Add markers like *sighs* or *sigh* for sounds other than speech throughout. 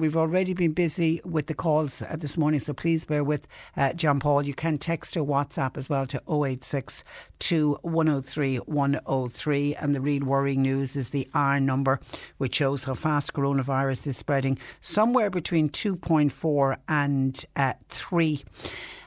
We've already been busy with the calls uh, this morning, so please bear with uh, John Paul. You can text or WhatsApp as well to 086 103 103. And the real worrying news is the R number, which shows how fast coronavirus is spreading, somewhere between 2.4 and uh, 3.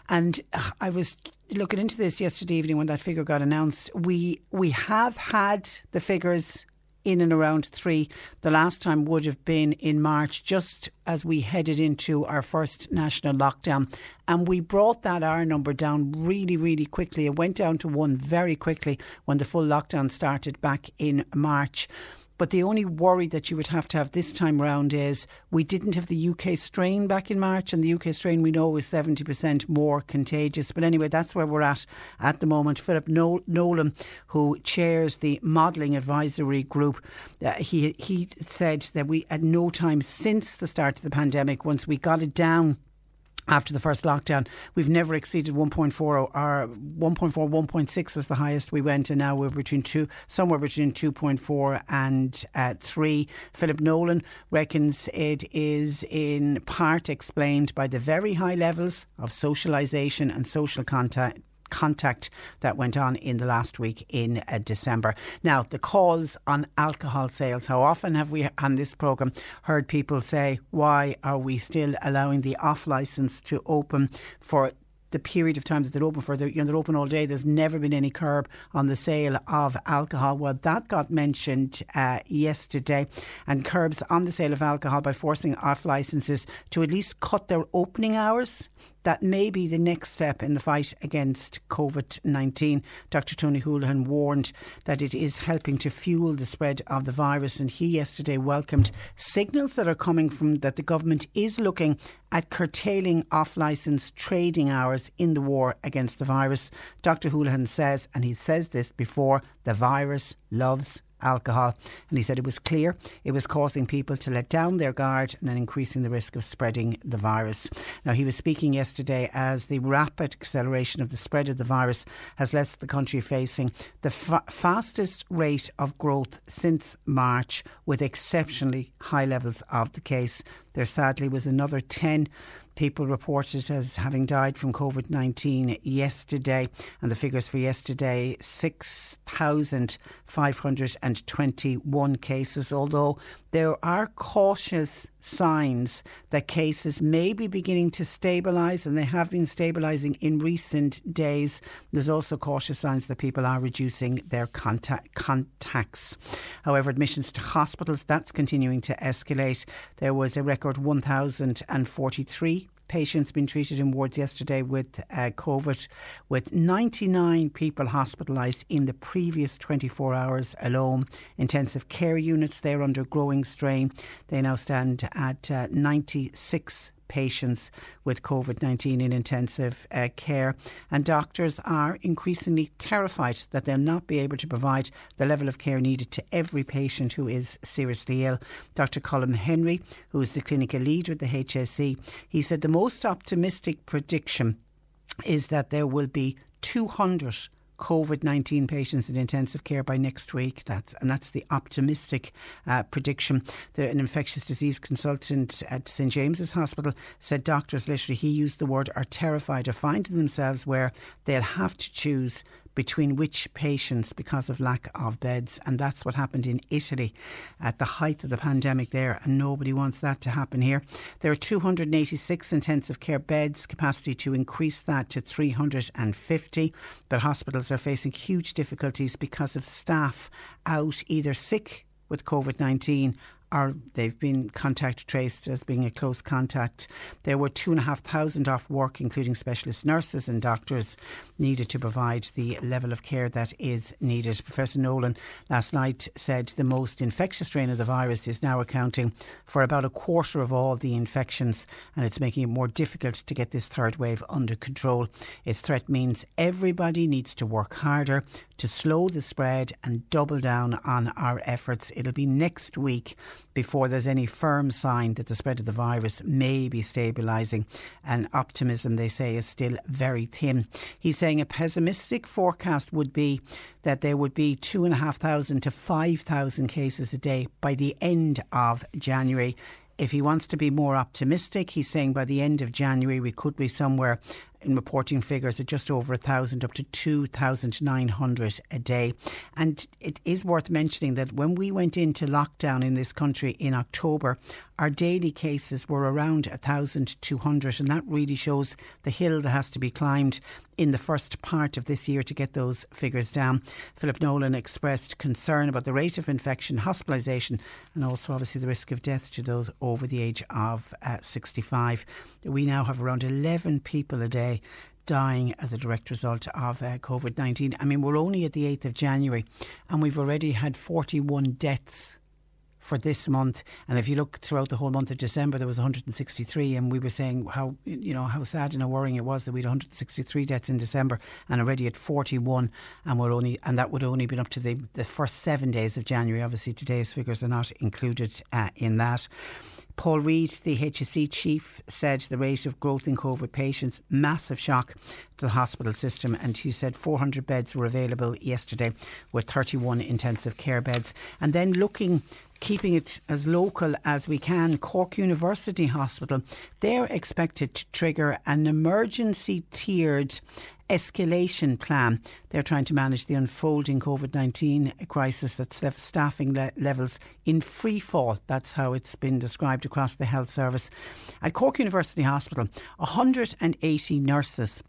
And uh, I was looking into this yesterday evening when that figure got announced. We we have had the figures in and around three. The last time would have been in March, just as we headed into our first national lockdown. And we brought that R number down really, really quickly. It went down to one very quickly when the full lockdown started back in March. But the only worry that you would have to have this time round is we didn't have the UK strain back in March, and the UK strain we know is 70% more contagious. But anyway, that's where we're at at the moment. Philip Nolan, who chairs the modelling advisory group, uh, he, he said that we, at no time since the start of the pandemic, once we got it down after the first lockdown. We've never exceeded 1.4 or 1.4, 1.6 was the highest we went, and now we're between two, somewhere between 2.4 and uh, 3. Philip Nolan reckons it is in part explained by the very high levels of socialisation and social contact contact that went on in the last week in uh, December. Now, the calls on alcohol sales. How often have we on this programme heard people say, why are we still allowing the off licence to open for the period of time that they're open for. They're, you know, they're open all day. There's never been any curb on the sale of alcohol. Well, that got mentioned uh, yesterday, and curbs on the sale of alcohol by forcing off licences to at least cut their opening hours that may be the next step in the fight against COVID 19. Dr. Tony Holohan warned that it is helping to fuel the spread of the virus, and he yesterday welcomed signals that are coming from that the government is looking at curtailing off licence trading hours in the war against the virus. Dr. Holohan says, and he says this before, the virus loves alcohol. And he said it was clear it was causing people to let down their guard and then increasing the risk of spreading the virus. Now, he was speaking yesterday as the rapid acceleration of the spread of the virus has left the country facing the fa- fastest rate of growth since March, with exceptionally high levels of the case. There sadly was another 10 people reported as having died from COVID 19 yesterday, and the figures for yesterday 6,521 cases. Although there are cautious signs that cases may be beginning to stabilise, and they have been stabilising in recent days. There's also cautious signs that people are reducing their contact, contacts. However, admissions to hospitals that's continuing to escalate. There was a record 1,043 patients being treated in wards yesterday with uh, COVID, with 99 people hospitalised in the previous 24 hours alone. Intensive care units, they're under growing strain. They now stand at uh, 96 patients with COVID 19 in intensive uh, care. And doctors are increasingly terrified that they'll not be able to provide the level of care needed to every patient who is seriously ill. Dr. Colin Henry, who is the clinical lead with the HSE, he said the most optimistic prediction is that there will be 200 COVID 19 patients in intensive care by next week. That's, and that's the optimistic uh, prediction. The, an infectious disease consultant at St James's Hospital said doctors, literally, he used the word, are terrified of finding themselves where they'll have to choose between which patients because of lack of beds. And that's what happened in Italy at the height of the pandemic there. And nobody wants that to happen here. There are 286 intensive care beds, capacity to increase that to 350. But hospitals are facing huge difficulties because of staff out either sick with COVID 19 or they've been contact traced as being a close contact. There were two and a half thousand off work, including specialist nurses and doctors needed to provide the level of care that is needed. Professor Nolan last night said the most infectious strain of the virus is now accounting for about a quarter of all the infections, and it's making it more difficult to get this third wave under control. Its threat means everybody needs to work harder to slow the spread and double down on our efforts. It'll be next week before there's any firm sign that the spread of the virus may be stabilising. And optimism, they say, is still very thin. He's saying a pessimistic forecast would be that there would be 2,500 to 5,000 cases a day by the end of January. If he wants to be more optimistic, he's saying by the end of January we could be somewhere in reporting figures at just over 1,000 up to 2,900 a day. And it is worth mentioning that when we went into lockdown in this country in October, our daily cases were around 1,200, and that really shows the hill that has to be climbed in the first part of this year to get those figures down. Philip Nolan expressed concern about the rate of infection, hospitalisation, and also obviously the risk of death to those over the age of uh, 65. We now have around 11 people a day dying as a direct result of uh, COVID 19. I mean, we're only at the 8th of January and we've already had 41 deaths for this month. And if you look throughout the whole month of December, there was 163, and we were saying how you know how sad and how worrying it was that we had 163 deaths in December and already at 41, and we're only and that would only been up to the the first seven days of January. Obviously, today's figures are not included uh, in that. Paul Reid, the HSE chief, said the rate of growth in COVID patients, massive shock to the hospital system. And he said 400 beds were available yesterday with 31 intensive care beds. And then looking keeping it as local as we can, Cork University Hospital, they're expected to trigger an emergency tiered escalation plan. They're trying to manage the unfolding COVID 19 crisis that's left staffing le- levels in free fall. That's how it's been described across the health service. At Cork University Hospital, 180 nurses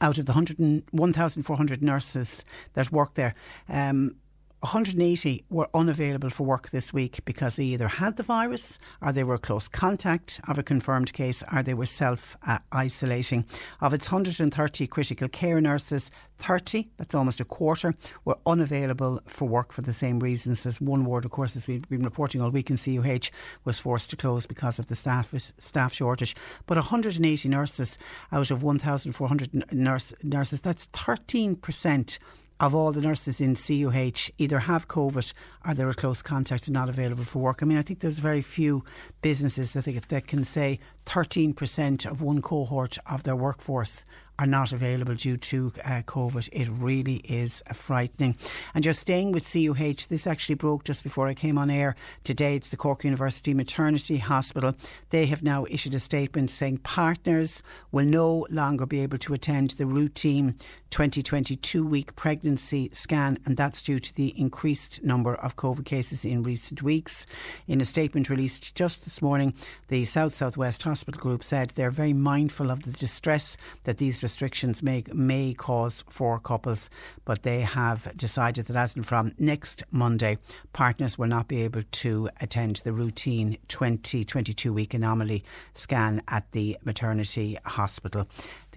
out of the 1,400 nurses that work there. Um, 180 were unavailable for work this week because they either had the virus or they were close contact of a confirmed case or they were self uh, isolating. Of its 130 critical care nurses, 30, that's almost a quarter, were unavailable for work for the same reasons as one ward, of course, as we've been reporting all week in CUH, was forced to close because of the staff staff shortage. But 180 nurses out of 1,400 nurse, nurses, that's 13% of all the nurses in CUH either have COVID or they're a close contact and not available for work. I mean, I think there's very few businesses that, that can say 13% of one cohort of their workforce are not available due to uh, COVID. It really is frightening. And just staying with CUH, this actually broke just before I came on air today. It's the Cork University Maternity Hospital. They have now issued a statement saying partners will no longer be able to attend the routine 2022 week pregnancy scan, and that's due to the increased number of COVID cases in recent weeks. In a statement released just this morning, the South Southwest Hospital Group said they're very mindful of the distress that these restrictions may, may cause for couples, but they have decided that as from next Monday, partners will not be able to attend the routine 2022 week anomaly scan at the maternity hospital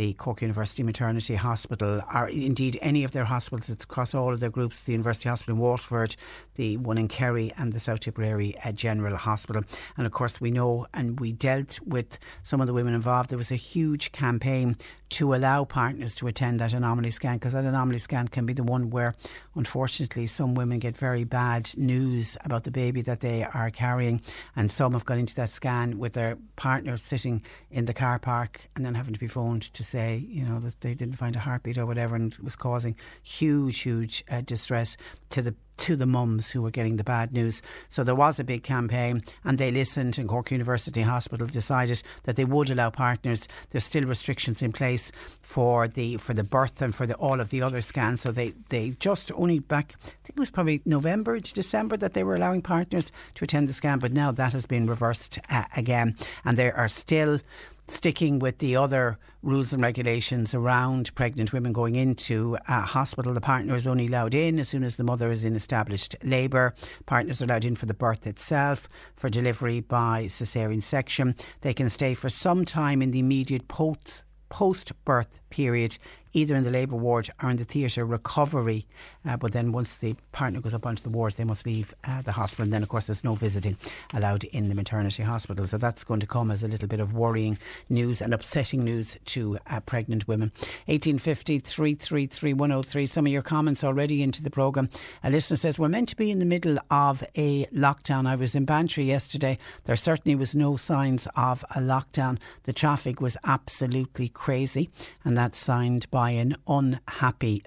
the Cork University Maternity Hospital, or indeed any of their hospitals. It's across all of their groups the University Hospital in Waterford, the one in Kerry, and the South Tipperary uh, General Hospital. And of course, we know and we dealt with some of the women involved. There was a huge campaign to allow partners to attend that anomaly scan because that anomaly scan can be the one where, unfortunately, some women get very bad news about the baby that they are carrying, and some have gone into that scan with their partner sitting in the car park and then having to be phoned to say, you know, that they didn't find a heartbeat or whatever, and it was causing huge, huge uh, distress to the to the mums who were getting the bad news. So there was a big campaign and they listened and Cork University Hospital decided that they would allow partners. There's still restrictions in place for the for the birth and for the, all of the other scans. So they, they just only back, I think it was probably November to December that they were allowing partners to attend the scan, but now that has been reversed uh, again. And there are still sticking with the other rules and regulations around pregnant women going into a hospital. The partner is only allowed in as soon as the mother is in established labour. Partners are allowed in for the birth itself, for delivery by caesarean section. They can stay for some time in the immediate post post birth period either in the labour ward or in the theatre recovery. Uh, but then once the partner goes up onto the ward, they must leave uh, the hospital. And then, of course, there's no visiting allowed in the maternity hospital. So that's going to come as a little bit of worrying news and upsetting news to uh, pregnant women. 1850 333 103. Some of your comments already into the programme. A listener says, We're meant to be in the middle of a lockdown. I was in Bantry yesterday. There certainly was no signs of a lockdown. The traffic was absolutely crazy. And that's signed by an unhappy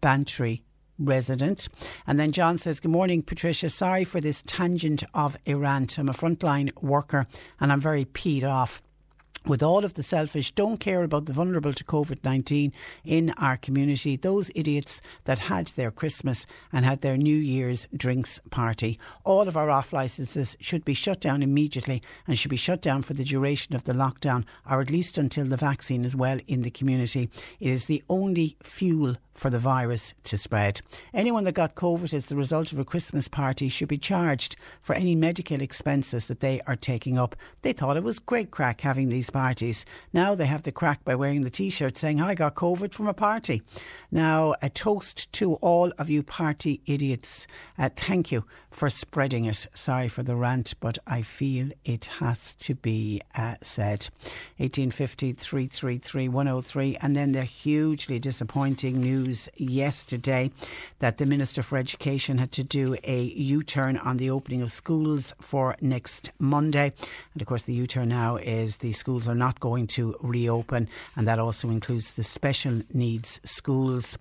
Bantry resident. And then John says, Good morning, Patricia. Sorry for this tangent of Iran. I'm a frontline worker and I'm very peed off with all of the selfish, don't care about the vulnerable to COVID 19 in our community, those idiots that had their Christmas and had their New Year's drinks party. All of our off licences should be shut down immediately and should be shut down for the duration of the lockdown or at least until the vaccine is well in the community. It is the only fuel for the virus to spread. Anyone that got COVID as the result of a Christmas party should be charged for any medical expenses that they are taking up. They thought it was great crack having these parties. Now they have the crack by wearing the t shirt saying, I got COVID from a party. Now, a toast to all of you party idiots. Uh, thank you for spreading it. Sorry for the rant, but I feel it has to be uh, said. 1850 333 103. And then the hugely disappointing news news yesterday that the Minister for Education had to do a U turn on the opening of schools for next Monday. And of course, the U turn now is the schools are not going to reopen, and that also includes the special needs schools.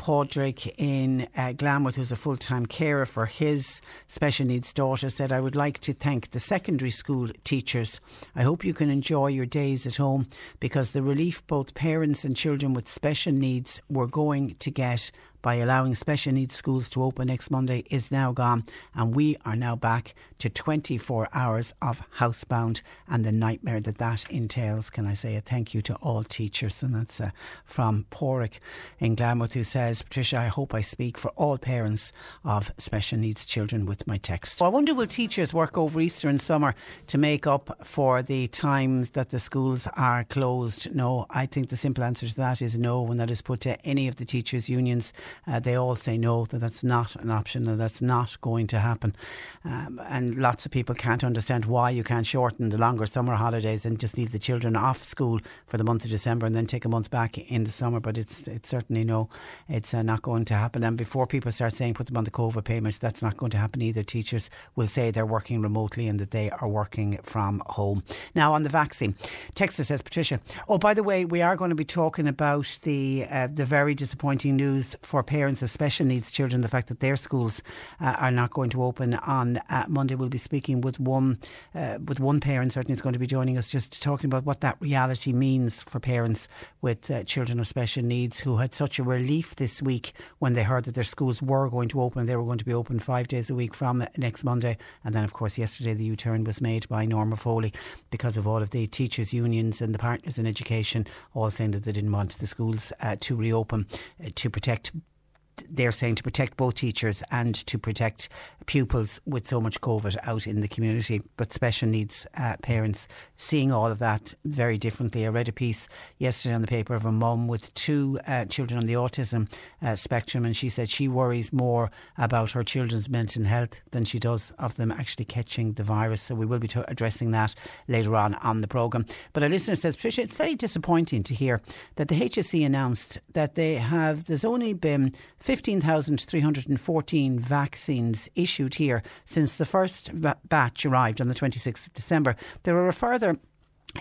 Padraig in uh, who's a full time carer for his special needs daughter, said, I would like to thank the secondary school teachers. I hope you can enjoy your days at home because the relief both parents and children with special needs were going to get by allowing special needs schools to open next Monday is now gone, and we are now back to 24 hours of housebound and the nightmare that that entails. Can I say a thank you to all teachers? And that's uh, from Padraig in Glanworth, who says, Patricia, I hope I speak for all parents of special needs children with my text. Well, I wonder will teachers work over Easter and summer to make up for the times that the schools are closed? No, I think the simple answer to that is no, when that is put to any of the teachers' unions uh, they all say no, that that's not an option, that that's not going to happen. Um, and lots of people can't understand why you can't shorten the longer summer holidays and just leave the children off school for the month of December and then take a month back in the summer. But it's it's certainly no, it's uh, not going to happen. And before people start saying put them on the COVID payments, that's not going to happen either. Teachers will say they're working remotely and that they are working from home. Now on the vaccine, Texas says Patricia. Oh, by the way, we are going to be talking about the uh, the very disappointing news for parents of special needs children, the fact that their schools uh, are not going to open on uh, Monday. We'll be speaking with one uh, with one parent. Certainly, is going to be joining us just talking about what that reality means for parents with uh, children of special needs who had such a relief this week when they heard that their schools were going to open. They were going to be open five days a week from next Monday, and then of course yesterday the U-turn was made by Norma Foley because of all of the teachers' unions and the partners in education all saying that they didn't want the schools uh, to reopen uh, to protect they're saying to protect both teachers and to protect pupils with so much COVID out in the community. But special needs uh, parents seeing all of that very differently. I read a piece yesterday on the paper of a mum with two uh, children on the autism uh, spectrum, and she said she worries more about her children's mental health than she does of them actually catching the virus. So we will be t- addressing that later on on the programme. But a listener says, Patricia, it's very disappointing to hear that the HSE announced that they have, there's only been 15,314 vaccines issued here since the first batch arrived on the 26th of December. There are a further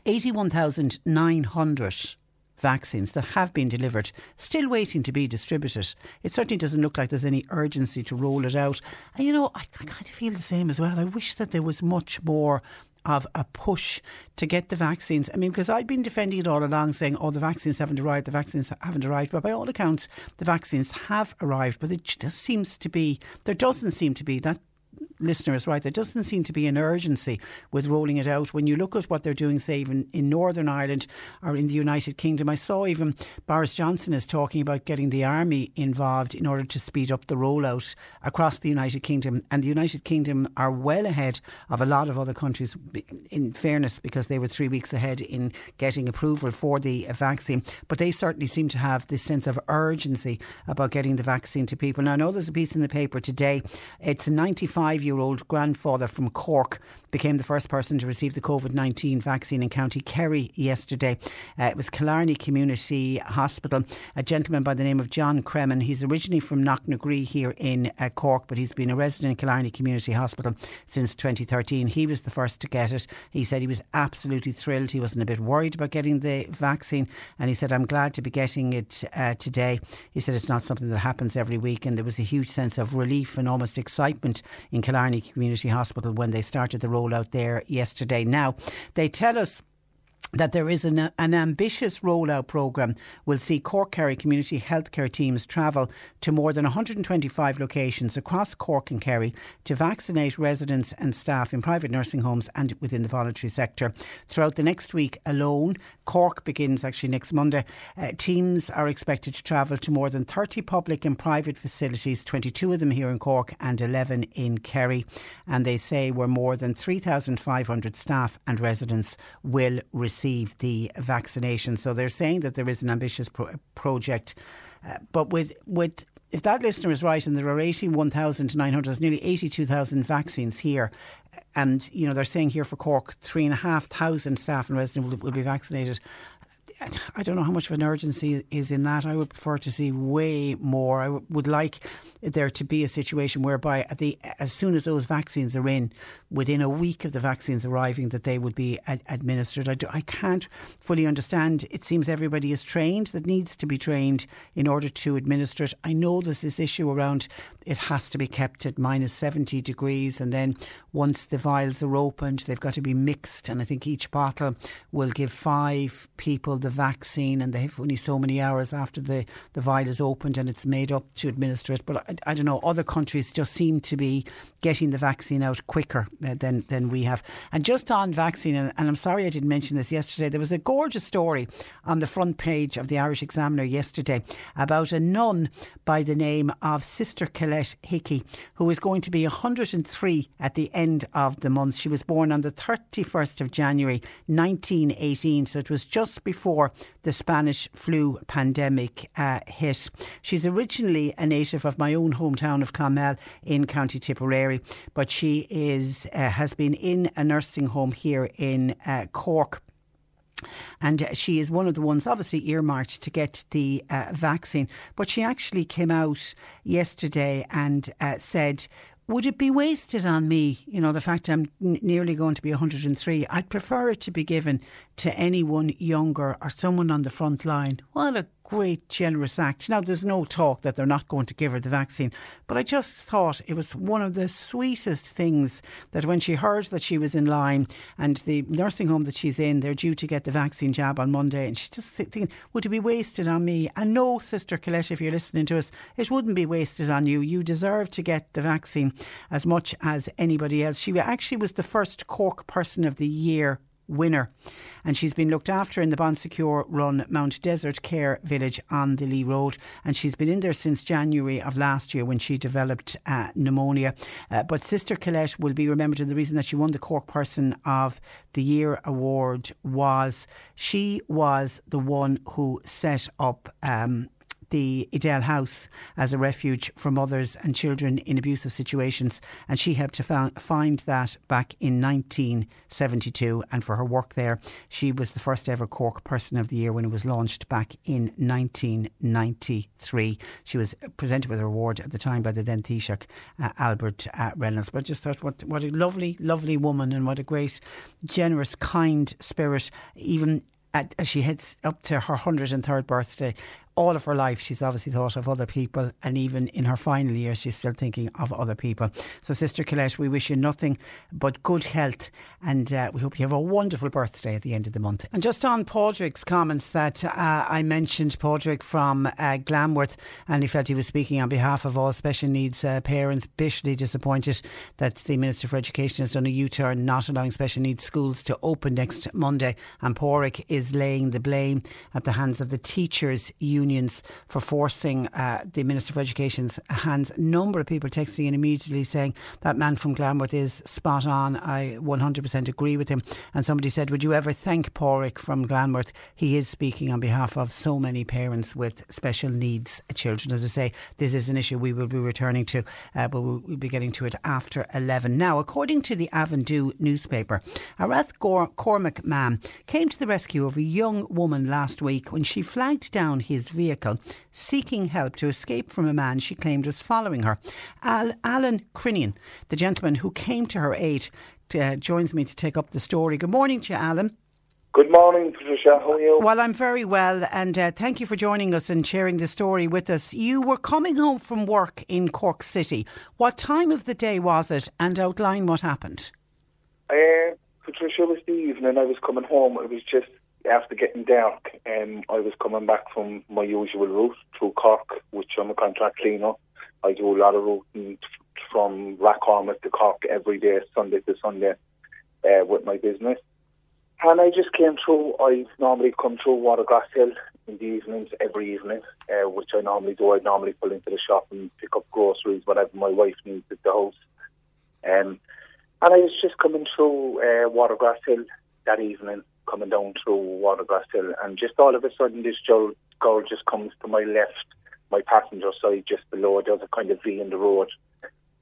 81,900 vaccines that have been delivered, still waiting to be distributed. It certainly doesn't look like there's any urgency to roll it out. And you know, I, I kind of feel the same as well. I wish that there was much more of a push to get the vaccines. I mean, because I've been defending it all along, saying, oh, the vaccines haven't arrived, the vaccines haven't arrived. But by all accounts, the vaccines have arrived. But it just seems to be, there doesn't seem to be that listener is right. There doesn't seem to be an urgency with rolling it out. When you look at what they're doing, say, even in Northern Ireland or in the United Kingdom, I saw even Boris Johnson is talking about getting the army involved in order to speed up the rollout across the United Kingdom. And the United Kingdom are well ahead of a lot of other countries, in fairness, because they were three weeks ahead in getting approval for the vaccine. But they certainly seem to have this sense of urgency about getting the vaccine to people. Now, I know there's a piece in the paper today. It's a 95 year old grandfather from Cork became the first person to receive the COVID 19 vaccine in County Kerry yesterday. Uh, it was Killarney Community Hospital. A gentleman by the name of John Cremin. He's originally from Knocknagree here in uh, Cork, but he's been a resident in Killarney Community Hospital since 2013. He was the first to get it. He said he was absolutely thrilled. He wasn't a bit worried about getting the vaccine. And he said, I'm glad to be getting it uh, today. He said it's not something that happens every week. And there was a huge sense of relief and almost excitement in Killarney Community Hospital when they started the rollout there yesterday. Now, they tell us that there is an, an ambitious rollout programme will see Cork Kerry community healthcare teams travel to more than 125 locations across Cork and Kerry to vaccinate residents and staff in private nursing homes and within the voluntary sector. Throughout the next week alone, Cork begins actually next Monday. Uh, teams are expected to travel to more than 30 public and private facilities, 22 of them here in Cork and 11 in Kerry. And they say where more than 3,500 staff and residents will receive receive the vaccination. So they're saying that there is an ambitious pro- project, uh, but with with if that listener is right, and there are 81,900, there's nearly 82,000 vaccines here. And, you know, they're saying here for Cork, 3,500 staff and residents will, will be vaccinated. I don't know how much of an urgency is in that. I would prefer to see way more. I would like there to be a situation whereby the, as soon as those vaccines are in, within a week of the vaccines arriving, that they would be ad- administered. I, do, I can't fully understand. It seems everybody is trained that needs to be trained in order to administer it. I know there's this issue around it has to be kept at minus 70 degrees, and then once the vials are opened, they've got to be mixed. And I think each bottle will give five people the vaccine and they have only so many hours after the, the vial is opened and it's made up to administer it. But I, I don't know, other countries just seem to be getting the vaccine out quicker uh, than, than we have. And just on vaccine, and, and I'm sorry I didn't mention this yesterday, there was a gorgeous story on the front page of the Irish Examiner yesterday about a nun by the name of Sister Colette Hickey, who is going to be 103 at the end of the month. She was born on the 31st of January 1918, so it was just before the Spanish flu pandemic uh, hit. She's originally a native of my own hometown of Clonmel in County Tipperary, but she is uh, has been in a nursing home here in uh, Cork. And she is one of the ones, obviously earmarked to get the uh, vaccine. But she actually came out yesterday and uh, said would it be wasted on me, you know, the fact I'm n- nearly going to be 103? I'd prefer it to be given to anyone younger or someone on the front line. What a great, generous act. Now, there's no talk that they're not going to give her the vaccine, but I just thought it was one of the sweetest things that when she heard that she was in line and the nursing home that she's in, they're due to get the vaccine jab on Monday, and she just thinking, would it be wasted on me? And no, Sister Colette, if you're listening to us, it wouldn't be wasted on you. You deserve to get the vaccine as much as anybody else. She actually was the first Cork Person of the Year winner. And she's been looked after in the Bon Secours run Mount Desert Care Village on the Lee Road. And she's been in there since January of last year when she developed uh, pneumonia. Uh, but Sister Colette will be remembered. And the reason that she won the Cork Person of the Year award was she was the one who set up. Um, the Edel House as a refuge for mothers and children in abusive situations, and she helped to find that back in 1972. And for her work there, she was the first ever Cork Person of the Year when it was launched back in 1993. She was presented with a award at the time by the then Taoiseach uh, Albert uh, Reynolds. But I just thought, what what a lovely, lovely woman, and what a great, generous, kind spirit. Even as she heads up to her 103rd birthday all of her life, she's obviously thought of other people, and even in her final years, she's still thinking of other people. So, Sister Colette, we wish you nothing but good health, and uh, we hope you have a wonderful birthday at the end of the month. And just on Padraig's comments that uh, I mentioned, Padraig from uh, Glanworth, and he felt he was speaking on behalf of all special needs uh, parents, bitterly disappointed that the Minister for Education has done a U turn, not allowing special needs schools to open next Monday, and Padraig is laying the blame at the hands of the teachers' union unions for forcing uh, the Minister for Education's hands. A number of people texting in immediately saying that man from Glanworth is spot on. I 100% agree with him. And somebody said, Would you ever thank Padraig from Glanworth? He is speaking on behalf of so many parents with special needs children. As I say, this is an issue we will be returning to, uh, but we'll, be getting to it after 11. Now, according to the Avondhu newspaper, a Rathgor- Cormac man came to the rescue of a young woman last week when she flagged down his vehicle seeking help to escape from a man she claimed was following her. Al- Alan Crinian, the gentleman who came to her aid, uh, joins me to take up the story. Good morning to you, Alan. Good morning, Patricia. How are you? Well, I'm very well, and uh, thank you for joining us and sharing the story with us. You were coming home from work in Cork City. What time of the day was it, and outline what happened? Uh, Patricia, it was the evening. I was coming home. It was just after getting dark, um, I was coming back from my usual route through Cork, which I'm a contract cleaner. I do a lot of routing from Rathcormac to Cork every day, Sunday to Sunday, uh, with my business. And I just came through, I normally come through Watergrass Hill in the evenings, every evening, uh, which I normally do. I normally pull into the shop and pick up groceries, whatever my wife needs at the house. Um, and I was just coming through uh, Watergrass Hill that evening coming down through Watergrass Hill, and just all of a sudden, this girl, just comes to my left, my passenger side, just below. There's a kind of V in the road,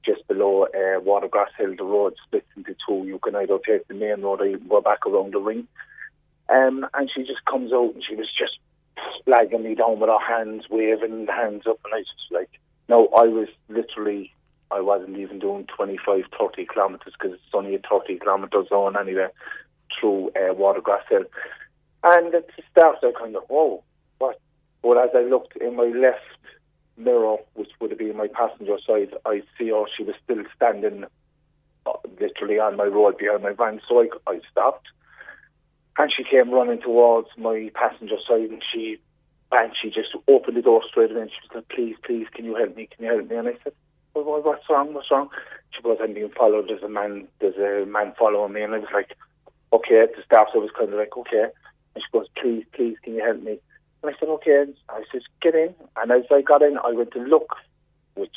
just below uh, Watergrass Hill. The road splits into two. You can either take the main road or you go back around the ring. Um, and she just comes out and she was just flagging me down with her hands, waving the hands up, and I just like, no, I was literally I wasn't even doing 25, 30 kilometres because it's only a 30 kilometre zone anyway through uh, Watergrass Hill. And at the start, I kind of, whoa, what? But as I looked in my left mirror, which would have been my passenger side, I see her, she was still standing uh, literally on my road behind my van. So I, I stopped. And she came running towards my passenger side and she and she just opened the door straight away and she was like, please, please, can you help me? Can you help me? And I said, well, what's wrong? What's wrong? She goes, I'm being followed. There's a man, there's a man following me. And I was like, okay, the staff I was kind of like, okay. And she goes, please, please, can you help me? And I said, okay. And I said, get in. And as I got in, I went to look, which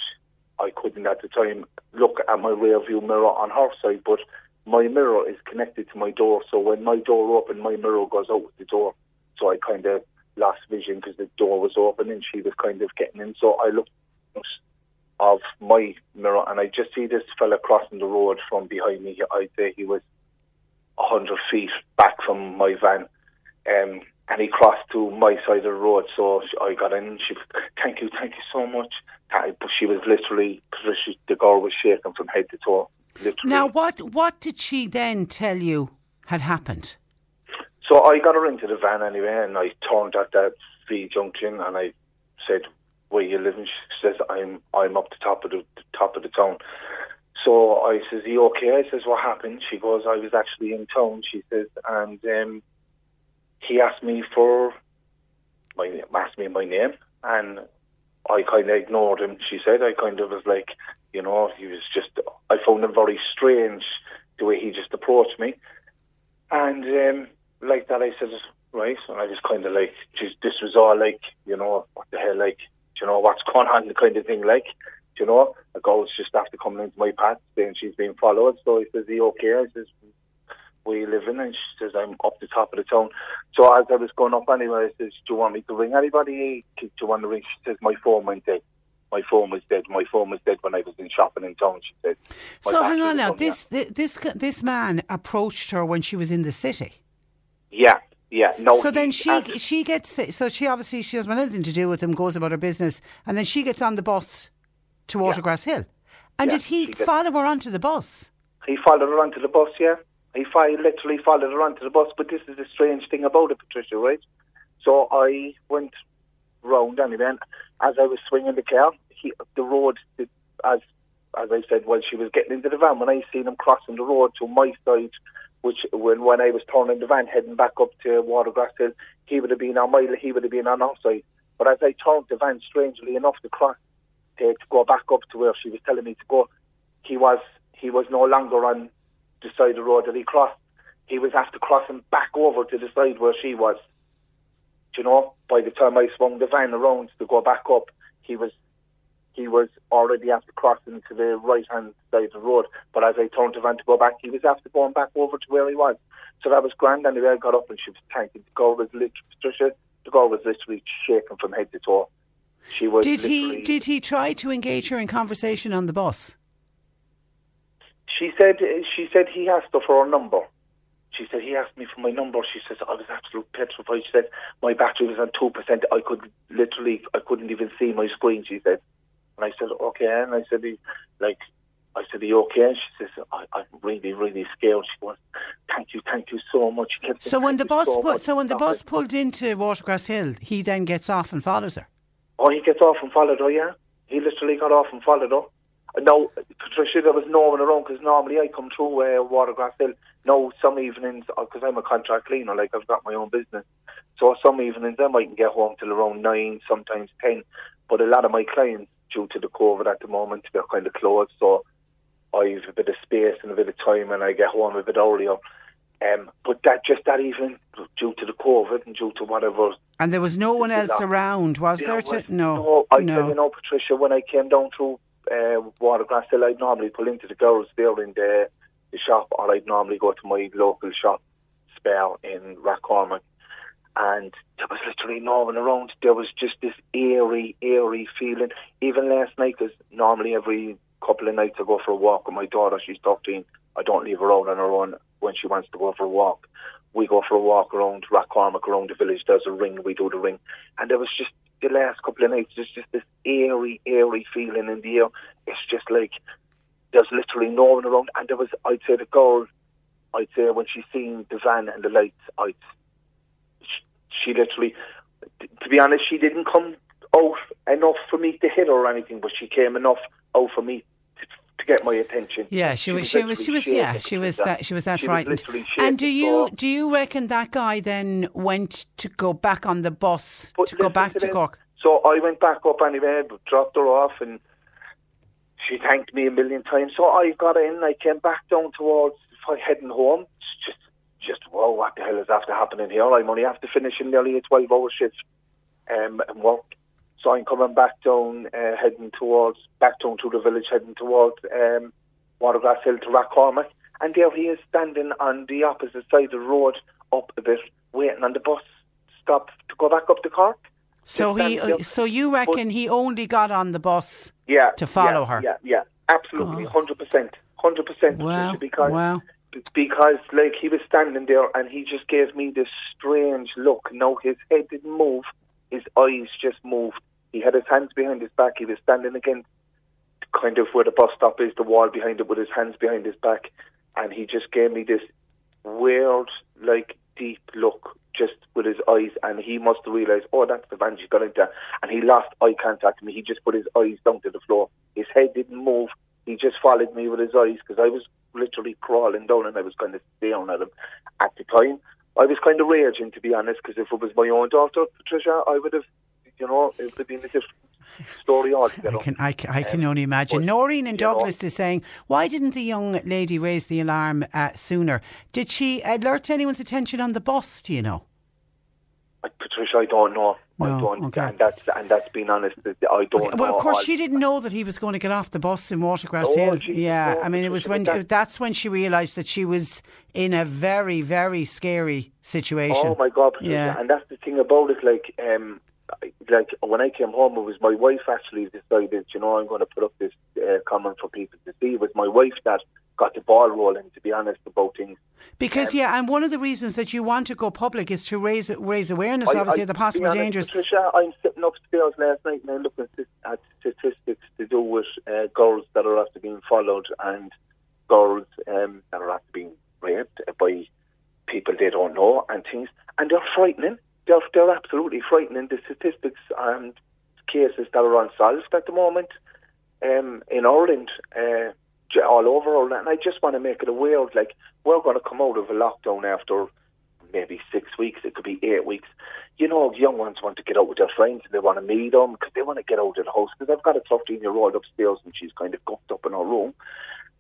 I couldn't at the time, look at my rear view mirror on her side, but my mirror is connected to my door. So when my door opened, my mirror goes out the door. So I kind of lost vision because the door was open and she was kind of getting in. So I looked of my mirror and I just see this fella crossing the road from behind me. I'd say he was 100 feet back from my van. Um, and he crossed to my side of the road. So I got in. She, thank you, thank you so much. But she was literally, the girl was shaking from head to toe. Literally. Now, what what did she then tell you had happened? So I got her into the van anyway, and I turned at that V junction, and I said, "Where you living?" She says, "I'm I'm up the top of the, the top of the town." So I says, "Are you okay?" I says, "What happened?" She goes, "I was actually in town." She says, and um, he asked me for my asked me my name, and I kind of ignored him. She said, "I kind of was like, you know, he was just. I found him very strange the way he just approached me, and um, like that, I said, right, and I was kind of like, this was all like, you know, what the hell, like, you know, what's going on, the kind of thing, like." You know, a girl's just after coming into my path saying she's being followed. So he says, Are you okay? I says, Where you living? And she says, I'm up the top of the town. So as I was going up anyway, I says, Do you want me to ring anybody? Do you want to ring? She says, My phone went dead. My phone was dead. My phone was dead when I was in shopping in town. She said. So hang on now. This, this this man approached her when she was in the city. Yeah, yeah, no. So then she she gets so she obviously she doesn't want anything to do with him. Goes about her business, and then she gets on the bus to Watergrass. Hill. And yeah, did he follow her onto the bus? He followed her onto the bus, yeah. He fi- literally followed her onto the bus. But this is the strange thing about it, Patricia, right? So I went round anyway, and as I was swinging the car, he, the road, the, as as I said, while she was getting into the van, when I seen him crossing the road to my side, which when when I was turning the van heading back up to Watergrass Hill, he would have been on my he would have been on our side. But as I turned the van, strangely enough, to cross to, go back up to where she was telling me to go, he was he was no longer on the side of the road that he crossed. He was after crossing back over to the side where she was. Do you know, by the time I swung the van around to go back up, he was he was already after crossing to the right hand side of the road. But as I turned the van to go back, he was after going back over to where he was. So that was grand. Anyway, I got up and she was thanking. The girl was literally, Patricia, the girl was literally shaking from head to toe. She was. Did he did he try to engage her in conversation on the bus? She said she said he asked her for her number. She said he asked me for my number. She says I was absolutely petrified. She said my battery was on two percent. I could literally I couldn't even see my screen. She said, and I said okay. And I said "He- like I said are you okay? And she says I, I'm really really scared. She goes thank you thank you so much. She kept saying, So when the bus so pu- so when the bus pulled into Watergrass Hill, he then gets off and follows her. Oh, he gets off and followed her, yeah. He literally got off and followed her. Uh, No, Patricia, there was no one around because normally I come through uh, Watergrass Hill. No, some evenings, because I'm a contract cleaner, like I've got my own business. So some evenings I mightn't get home till around 9, sometimes 10. But a lot of my clients, due to the COVID at the moment, they're kind of closed. So I've a bit of space and a bit of time and I get home a bit earlier. Um, but that just that even due to the COVID and due to whatever And there was no one else Yeah. around, was there was To, no, no, I no. tell you know, Patricia, when I came down through uh, Watergrass Hill, I'd normally pull into the girls there in the, the shop, or I'd normally go to my local shop, Spar in Rathcormac. And there was literally no one around. There was just this eerie, eerie feeling. Even last night, because normally every couple of nights I go for a walk with my daughter. She's 13. I don't leave her out on her own when she wants to go for a walk. We go for a walk around Rathcormac, around the village. There's a ring. We do the ring. And there was just the last couple of nights, there's just this eerie, eerie feeling in the air. It's just like there's literally no one around. And there was, I'd say, the girl, I'd say, when she seen the van and the lights, I'd, she, she literally, to be honest, she didn't come out enough for me to hit her or anything, but she came enough out for me to, to get my attention. Yeah, she was. She was. She was. Yeah, she was Patricia. that. She was that She frightened. literally and do you do you reckon that guy then went to go back on the bus But to go back to this. Cork? So I went back up anyway, but dropped her off, and she thanked me a million times. So I got in, I came back down towards heading home. It's just, just whoa, what the hell is after happening here? I'm only after finishing nearly a twelve-hour shift um, and work. So I'm coming back down, uh, heading towards back down to the village, heading towards um, Watergrass Hill to Rathcormac, and there he is standing on the opposite side of the road, up a bit, waiting on the bus stop to go back up to Cork. So he. there. So you reckon he only got on the bus? yeah, to follow yeah, her. Yeah, yeah, absolutely, hundred percent, hundred percent. Wow, Because wow. because like he was standing there and he just gave me this strange look. No, his head didn't move, his eyes just moved. He had his hands behind his back. He was standing against kind of where the bus stop is, the wall behind it, with his hands behind his back, and he just gave me this weird, like deep look, just with his eyes, and he must have realised, oh, that's the van she's got into, and he lost eye contact with me. He just put his eyes down to the floor. His head didn't move. He just followed me with his eyes because I was literally crawling down and I was kind of staring at him. At the time, I was kind of raging, to be honest, because if it was my own daughter, Patricia, I would have, you know, it would have been a different story *laughs* altogether. I can, I, can- I can only imagine. Noreen and you know- Douglas is saying, why didn't the young lady raise the alarm uh, sooner? Did she alert anyone's attention on the bus? Do you know? Uh, Patricia, I don't know. No, I don't, okay. and that's and that's being honest. I don't. Okay, well, of course, I- she didn't know that he was going to get off the bus in Watergrass No, Hill. she- yeah, no, I mean, it was when that- that's when she realised that she was in a very, very scary situation. Oh my God, Patricia. Yeah. and that's the thing about it. Like, um, I- like when I came home, it was my wife actually decided. You know, I'm going to put up this uh, comment for people to see. It was my wife that got the ball rolling. To be honest about things. Because yeah, and one of the reasons that you want to go public is to raise raise awareness, I- obviously, I- of the possible honest, dangers. Patricia, I'm sitting upstairs last night and I'm looking at at statistics to do with uh, girls that are after being followed and girls um, that are after being raped by people they don't know and things, and they're frightening. They're they're absolutely frightening. The statistics and cases that are unsolved at the moment um, in Ireland, uh, all over Ireland, and I just want to make it aware of like we're going to come out of a lockdown after maybe six weeks. It could be eight weeks. You know, young ones want to get out with their friends and they want to meet them because they want to get out of the house. Because I've got a 13 year old upstairs and she's kind of guffed up in her room.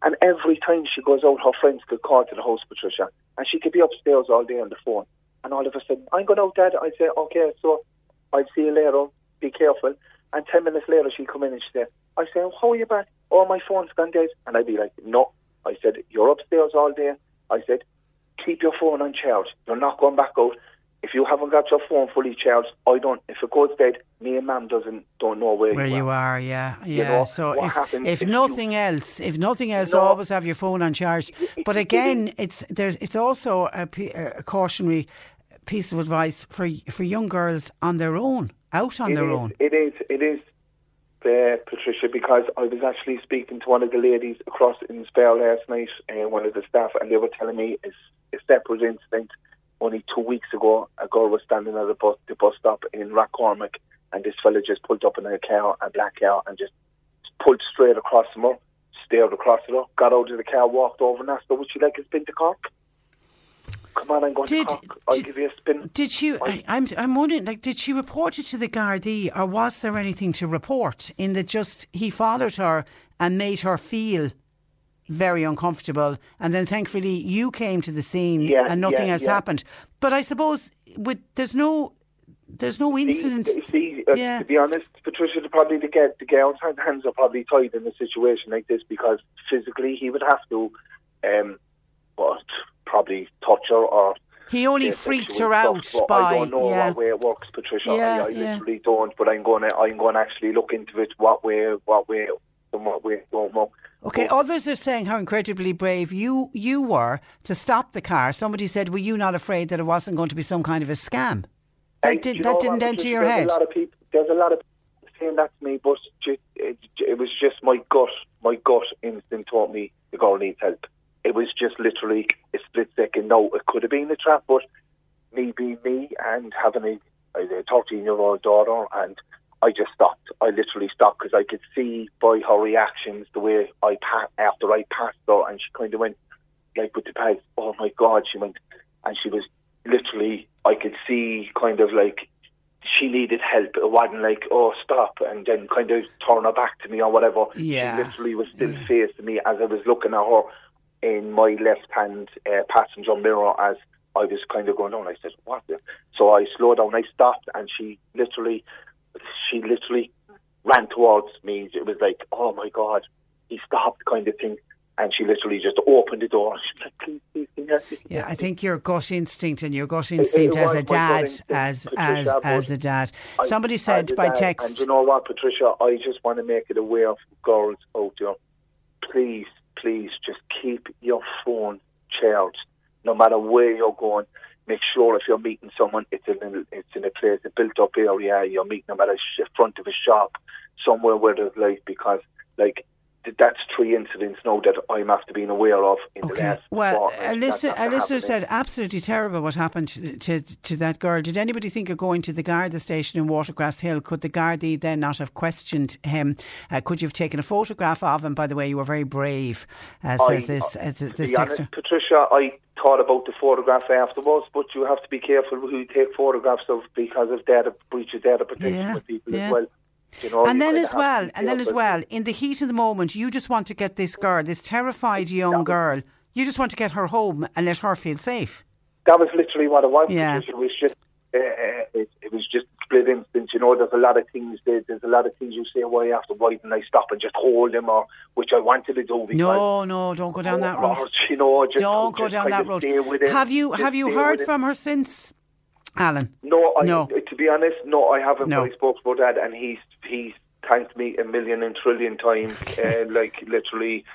And every time she goes out, her friends could call to the house, Patricia, and she could be upstairs all day on the phone. And all of a sudden, I'm going out, Dad. I say, okay, so I'll see you later. Be careful. And 10 minutes later, she'll come in and she say, I say, oh, how are you back? Oh, my phone's gone dead. And I'd be like, no. I said, you're upstairs all day. I said, keep your phone on charge. You're not going back out. If you haven't got your phone fully charged, I don't. If it goes dead, me and Mum doesn't don't know where, where you, are. are. Yeah, yeah. You know, so what if happens if if nothing you- else, if nothing else, No. always have your phone on charge. But again, it's there's it's also a, a cautionary piece of advice for for young girls on their own, out on their is, own. It is. It is, uh, Patricia, because I was actually speaking to one of the ladies across in Spar last night, uh, one of the staff, and they were telling me it's a separate incident. Only two weeks ago, a girl was standing at the bus, the bus stop in Rathcormac, and this fella just pulled up in a car, a black car, and just pulled straight across from her, stared across at her, got out of the car, walked over, and asked her, would she like a spin to Cork? Come on, I'm going Did- to Cork. I'll did- give you a spin. Did she? I- I'm I'm wondering, like, did she report it to the Gardaí, or was there anything to report? In that, just he followed her and made her feel very uncomfortable, and then thankfully you came to the scene Yeah, and nothing yeah, else yeah. happened. But I suppose with there's no there's no incident. See, see uh, Yeah. to be honest, Patricia, probably the, get, the girl's hands are probably tied in a situation like this because physically he would have to, um, what, probably touch her or. He only freaked her out stuff, by I don't know yeah. what way it works, Patricia. Yeah, I, I literally don't. But I'm going to, I'm going to actually look into it. What way, what way, and what way, don't know. Okay, But- others are saying how incredibly brave you you were to stop the car. Somebody said, "Were you not afraid that it wasn't going to be some kind of a scam?" That, did, you that know didn't enter your head. A lot of people, there's a lot of people saying that to me, but it, it was just my gut. My gut instinct told me the girl needs help. It was just literally a split second. No, it could have been a trap, but me being me and having a, a 13 year old daughter, and I just stopped. I literally stopped because I could see by her reactions the way I passed after I passed her, and she kind of went like with the bags. Oh my God, she went, and she was literally. I could see kind of like she needed help. It wasn't like oh stop, and then kind of turn her back to me or whatever. Yeah. She literally was still facing me as I was looking at her in my left hand uh, passenger mirror as I was kind of going on. I said, "What?" The? So I slowed down. I stopped, and she literally, she literally ran towards me. It was like, "Oh my god!" He stopped, kind of thing. And she literally just opened the door. She was like, "Please, please, can you help me?" Can Yeah, I think your gut instinct and your gut instinct it as a dad, as as as a dad. Somebody said by dad, text. And you know what, Patricia? I just want to make it aware of girls out there. Please, please, just keep your phone charged, no matter where you're going. Make sure if you're meeting someone, it's in a, it's in a place, a built-up area. You're meeting them at a front of a shop, somewhere where there's light, because like. Th- That's three incidents now that I'm after being aware of in the Okay. last Well, a listener, a listener said absolutely terrible what happened to, to to that girl. Did anybody think of going to the Garda station in Watergrass Hill? Could the Gardaí then not have questioned him? Uh, could you have taken a photograph of him? By the way, you were very brave, uh, says I- this uh, th- to this honest. Patricia, I thought about the photograph afterwards, but you have to be careful who you take photographs of because of data breach of data protection Yeah, with people yeah. as well. You know, And then as well, and then as well, in the heat of the moment, you just want to get this girl, this terrified young girl, you just want to get her home and let her feel safe. That was literally what it was. Yeah. It was just, uh, uh, it, it was just split instance. You know, there's a lot of things. There, there's a lot of things you say. Why after why didn't I stop and just hold him, or which I wanted to do. Because, No, no, don't go down that or, road. You know, just, Don't go just down that road. Have you have you heard from her since, Alan? No, I, No. to be honest, no, I haven't. No. I spoke about that, and he's he's thanked me a million and trillion times. *laughs* uh, like literally,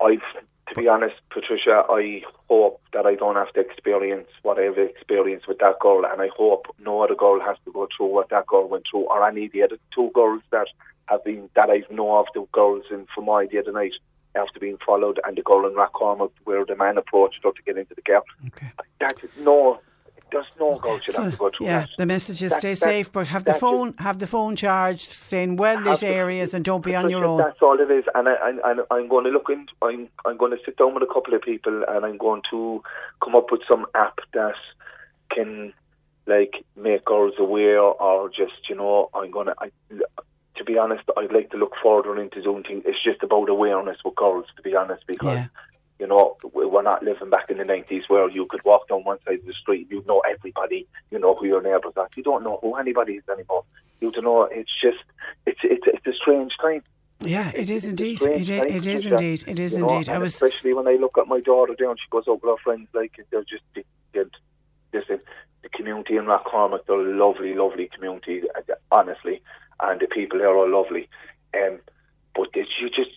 I've. To be honest, Patricia, I hope that I don't have to experience what I've experienced with that girl, and I hope no other girl has to go through what that girl went through, or any of the other two girls that have been that I've know of, the girls in Fermoy the other night. after being followed, and the girl in Rathcormac where the man approached her to get into the car. Okay. That's no. There's no girl should So, have to go through yeah, that. the message is That- stay that- safe, but have the phone have the phone charged, stay in well lit areas, and don't be on your own. That's all it is, and I, I, I'm going to look in. I'm, I'm going to sit down with a couple of people, and I'm going to come up with some app that can, like, make girls aware, or just, you know, I'm going to. I, to be honest, I'd like to look further into doing things. It's just about awareness with girls, to be honest, because. Yeah. You know, we- we're not living back in the 90s where you could walk down one side of the street, you know everybody, you know who your neighbours are. You don't know who anybody is anymore. You don't know. It's just, it's it's it's a strange time. Yeah, it is indeed. It, i- time, it is indeed. It is you know, indeed. I was especially when I look at my daughter down, she goes out with her friends. Like they're just listen, the community in Rathcormac, they're a lovely, lovely community, honestly, and the people there are lovely. Um, but you just,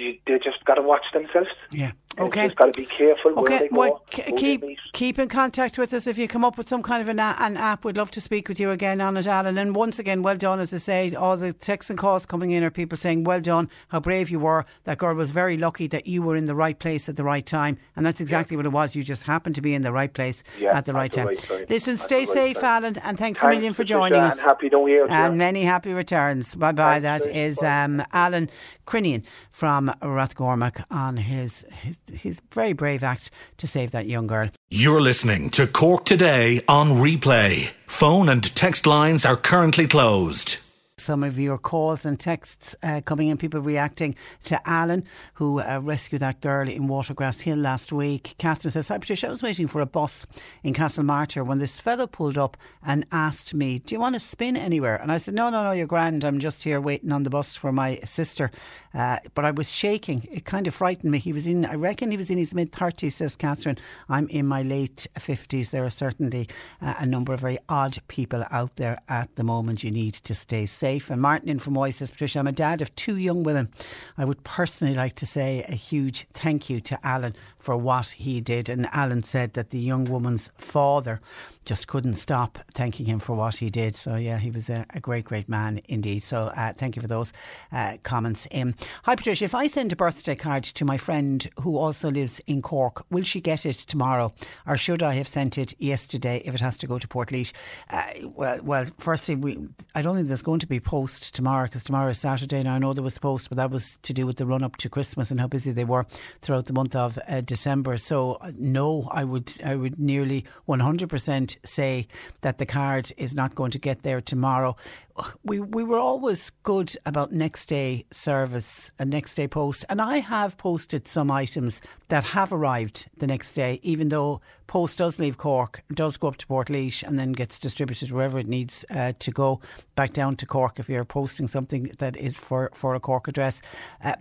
you, they just got to watch themselves. yeah. Okay. just got to be careful where Okay, they go. well, who keep keep in contact with us if you come up with some kind of an, a- an app. We'd love to speak with you again on it, Alan. And once again, well done. As I say, all the texts and calls coming in are people saying, "Well done, how brave you were." That girl was very lucky that you were in the right place at the right time, and that's exactly what it was. You just happened to be in the right place Yeah, at the right the time. right time. Listen, At stay right safe, time. Alan, and thanks, a million for joining us. and happy New Year And many happy returns. Bye bye. Thanks, That is um, Alan Crinian from Rathcormac on his, his his very brave act to save that young girl. You're listening to Cork Today on replay. Phone and text lines are currently closed. Some of your calls and texts uh, coming in, people reacting to Alan, who uh, rescued that girl in Watergrass Hill last week. Catherine says, Hi Patricia, I was waiting for a bus in Castlemartyr when this fellow pulled up and asked me, Do you want to spin anywhere? And I said, No, no, no, you're grand. I'm just here waiting on the bus for my sister. Uh, but I was shaking. It kind of frightened me. He was in, I reckon he was in his mid 30s, says Catherine. I'm in my late 50s. There are certainly uh, a number of very odd people out there at the moment. You need to stay safe. And Martin in Fermoy says, Patricia, I'm a dad of two young women. I would personally like to say a huge thank you to Alan for what he did. And Alan said that the young woman's father just couldn't stop thanking him for what he did. So, yeah, he was a, a great, great man indeed. So, uh, thank you for those uh, comments. Um, Hi, Patricia. If I send a birthday card to my friend who also lives in Cork, will she get it tomorrow? Or should I have sent it yesterday if it has to go to Portlaoise? Uh, well, well, firstly, we, I don't think there's going to be post tomorrow because tomorrow is Saturday. Now, I know there was post, but that was to do with the run up to Christmas and how busy they were throughout the month of uh, December. So, uh, no, I would, I would nearly 100% say that the card is not going to get there tomorrow. We we were always good about next day service and next day post, and I have posted some items that have arrived the next day, even though post does leave Cork, does go up to Portlaoise, and then gets distributed wherever it needs uh, to go back down to Cork if you're posting something that is for for a Cork address, uh,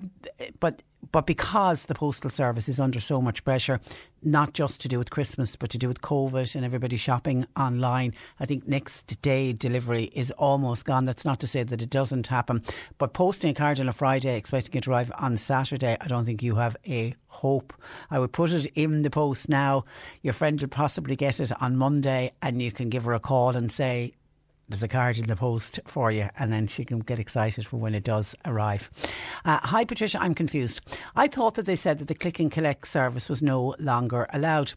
but but because the postal service is under so much pressure, not just to do with Christmas, but to do with COVID and everybody shopping online, I think next day delivery is almost gone. That's not to say that it doesn't happen, but posting a card on a Friday, expecting it to arrive on Saturday, I don't think you have a hope. I would put it in the post now. Your friend will possibly get it on Monday, and you can give her a call and say, there's a card in the post for you, and then she can get excited for when it does arrive. Uh, hi, Patricia, I'm confused. I thought that they said that the click and collect service was no longer allowed.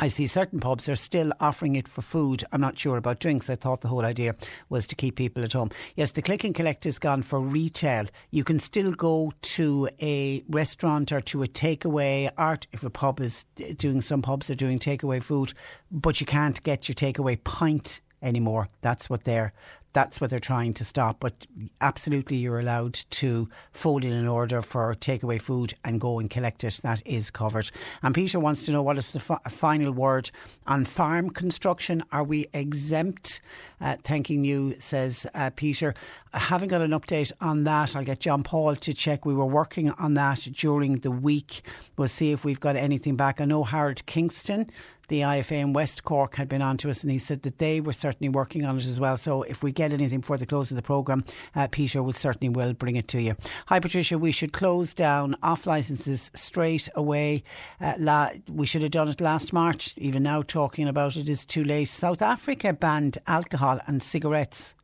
I see certain pubs are still offering it for food. I'm not sure about drinks. I thought the whole idea was to keep people at home. Yes, the click and collect is gone for retail. You can still go to a restaurant or to a takeaway art if a pub is doing some pubs are doing takeaway food, but you can't get your takeaway pint anymore. That's what they're that's what they're trying to stop. But absolutely, you're allowed to fold in an order for takeaway food and go and collect it. That is covered. And Peter wants to know what is the fi- final word on farm construction? Are we exempt? Uh, thanking you, says uh, Peter. I haven't got an update on that. I'll get John Paul to check. We were working on that during the week. We'll see if we've got anything back. I know Harold Kingston the IFA in West Cork had been on to us and he said that they were certainly working on it as well. So if we get anything before the close of the programme, uh, Peter will certainly will bring it to you. Hi Patricia, we should close down off licences straight away. Uh, la- we should have done it last March. Even now talking about it is too late. South Africa banned alcohol and cigarettes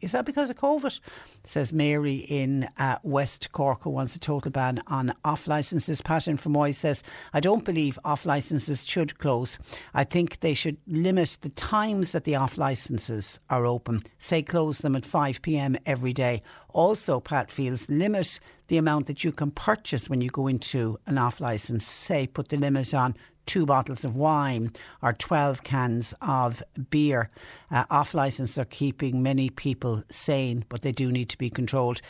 Is that because of COVID? Says Mary in uh, West Cork, who wants a total ban on off licences. Pat in Fermoy says, I don't believe off licences should close. I think they should limit the times that the off licences are open. Say close them at 5 pm every day. Also, Pat feels limit the amount that you can purchase when you go into an off licence. Say put the limit on two bottles of wine or 12 cans of beer. Uh, off licence are keeping many people sane, but they do need to be controlled.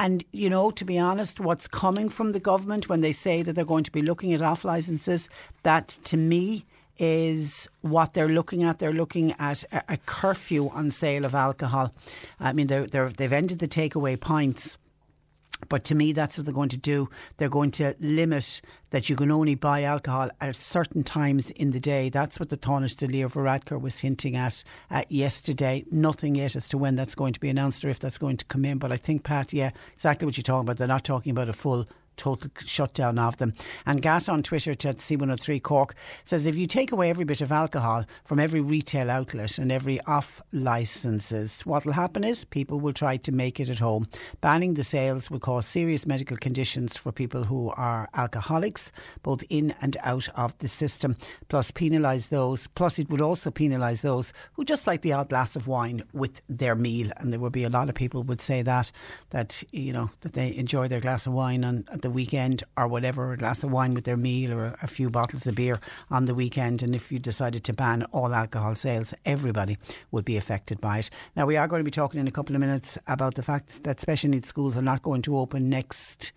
And, you know, to be honest, what's coming from the government when they say that they're going to be looking at off licences, that to me is what they're looking at. They're looking at a, a curfew on sale of alcohol. I mean, they're, they've ended the takeaway pints but to me, that's what they're going to do. They're going to limit that you can only buy alcohol at certain times in the day. That's what the Tánaiste Leo Varadkar was hinting at uh, yesterday. Nothing yet as to when that's going to be announced or if that's going to come in. But I think, Pat, yeah, exactly what you're talking about. They're not talking about a full total shutdown of them. And Gat on Twitter to C103 Cork says if you take away every bit of alcohol from every retail outlet and every off licences, what will happen is people will try to make it at home. Banning the sales will cause serious medical conditions for people who are alcoholics, both in and out of the system, plus penalise those. Plus, it would also penalise those who just like the odd glass of wine with their meal. And there would be a lot of people would say that, that, you know, that they enjoy their glass of wine at the the weekend or whatever, a glass of wine with their meal or a few bottles of beer on the weekend. And if you decided to ban all alcohol sales, everybody would be affected by it. Now, we are going to be talking in a couple of minutes about the fact that special needs schools are not going to open next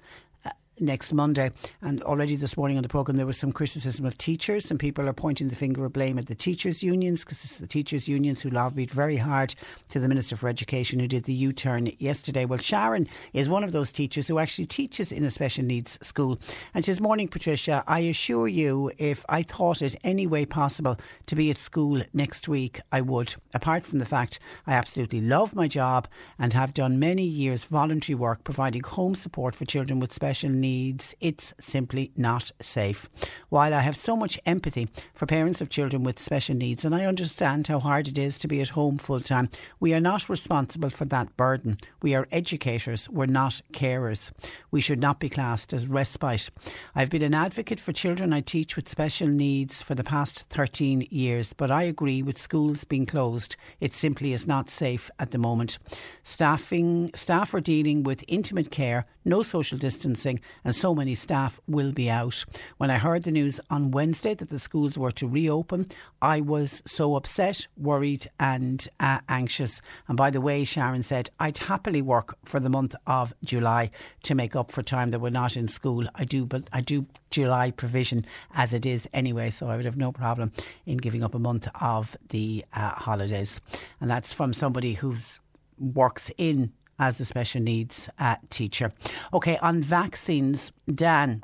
next Monday. And already this morning on the programme, there was some criticism of teachers. Some people are pointing the finger of blame at the teachers' unions because it's the teachers' unions who lobbied very hard to the Minister for Education who did the U turn yesterday. Well, Sharon is one of those teachers who actually teaches in a special needs school. And she says, Morning, Patricia. I assure you, if I thought it any way possible to be at school next week, I would. Apart from the fact I absolutely love my job and have done many years voluntary work providing home support for children with special needs needs, it's simply not safe. While I have so much empathy for parents of children with special needs, and I understand how hard it is to be at home full time, we are not responsible for that burden. We are educators, we're not carers. We should not be classed as respite. I've been an advocate for children I teach with special needs for the past 13 years, but I agree with schools being closed. It simply is not safe at the moment. Staffing, staff are dealing with intimate care, no social distancing, and so many staff will be out. When I heard the news on Wednesday that the schools were to reopen, I was so upset, worried, and uh, anxious. And by the way, Sharon said, I'd happily work for the month of July to make up for time that we're not in school. I do, but I do July provision as it is anyway, so I would have no problem in giving up a month of the uh, holidays. And that's from somebody who's works in as a special needs uh, teacher. Okay, on vaccines, Dan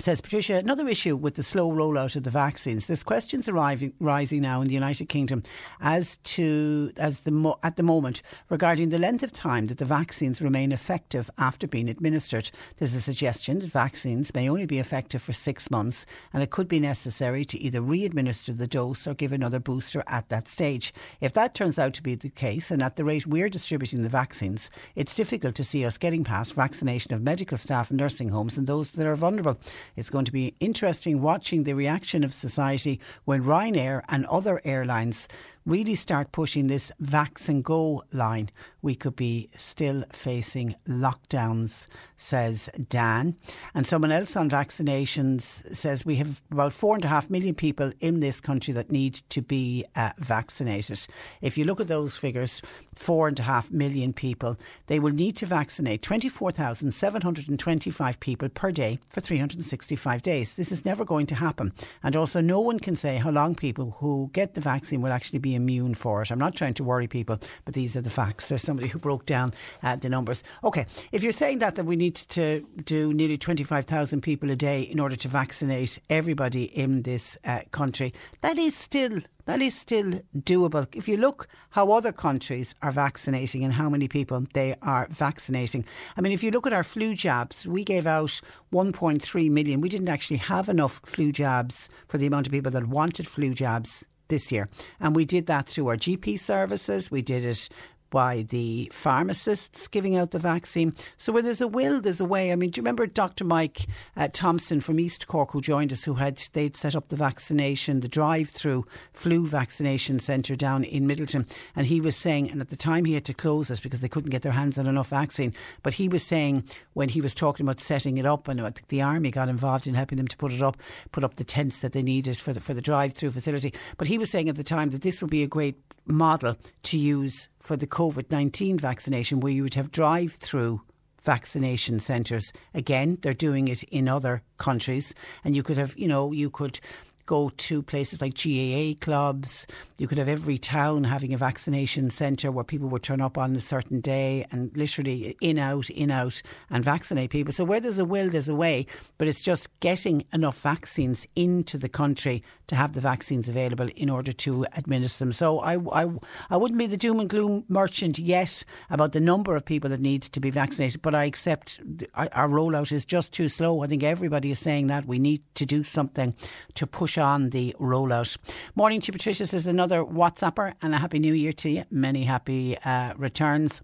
Says Patricia, another issue with the slow rollout of the vaccines. There's questions arriving, rising now in the United Kingdom as to as the mo- at the moment regarding the length of time that the vaccines remain effective after being administered. There's a suggestion that vaccines may only be effective for six months, and it could be necessary to either re-administer the dose or give another booster at that stage. If that turns out to be the case, and at the rate we're distributing the vaccines, it's difficult to see us getting past vaccination of medical staff and nursing homes and those that are vulnerable. It's going to be interesting watching the reaction of society when Ryanair and other airlines really start pushing this vax and go line, we could be still facing lockdowns, says Dan. And someone else on vaccinations says we have about four and a half million people in this country that need to be uh, vaccinated. If you look at those figures, four and a half million people, they will need to vaccinate 24,725 people per day for 365 days. This is never going to happen. And also, no one can say how long people who get the vaccine will actually be immune for it. I'm not trying to worry people, but these are the facts. There's somebody who broke down uh, the numbers. Okay, if you're saying that, that we need to do nearly 25,000 people a day in order to vaccinate everybody in this uh, country, that is still that is still doable. If you look how other countries are vaccinating and how many people they are vaccinating. I mean, if you look at our flu jabs, we gave out 1.3 million. We didn't actually have enough flu jabs for the amount of people that wanted flu jabs this year. And we did that through our GP services. We did it by the pharmacists giving out the vaccine. So where there's a will, there's a way. I mean, do you remember Dr. Mike uh, Thompson from East Cork who joined us, who had they'd set up the vaccination, the drive-through flu vaccination centre down in Midleton, and he was saying, and at the time he had to close it because they couldn't get their hands on enough vaccine. But he was saying when he was talking about setting it up, and I think the army got involved in helping them to put it up, put up the tents that they needed for the for the drive-through facility. But he was saying at the time that this would be a great model to use for the COVID 19 vaccination, where you would have drive through vaccination centres. Again, they're doing it in other countries, and you could have, you know, you could go to places like GAA clubs. You could have every town having a vaccination centre where people would turn up on a certain day and literally in, out, in, out and vaccinate people. So where there's a will, there's a way. But it's just getting enough vaccines into the country to have the vaccines available in order to administer them. So I, I, I wouldn't be the doom and gloom merchant yet about the number of people that need to be vaccinated, but I accept our, our rollout is just too slow. I think everybody is saying that we need to do something to push on the rollout. Morning to Patricia says another WhatsApper and a happy new year to you. Many happy uh, returns.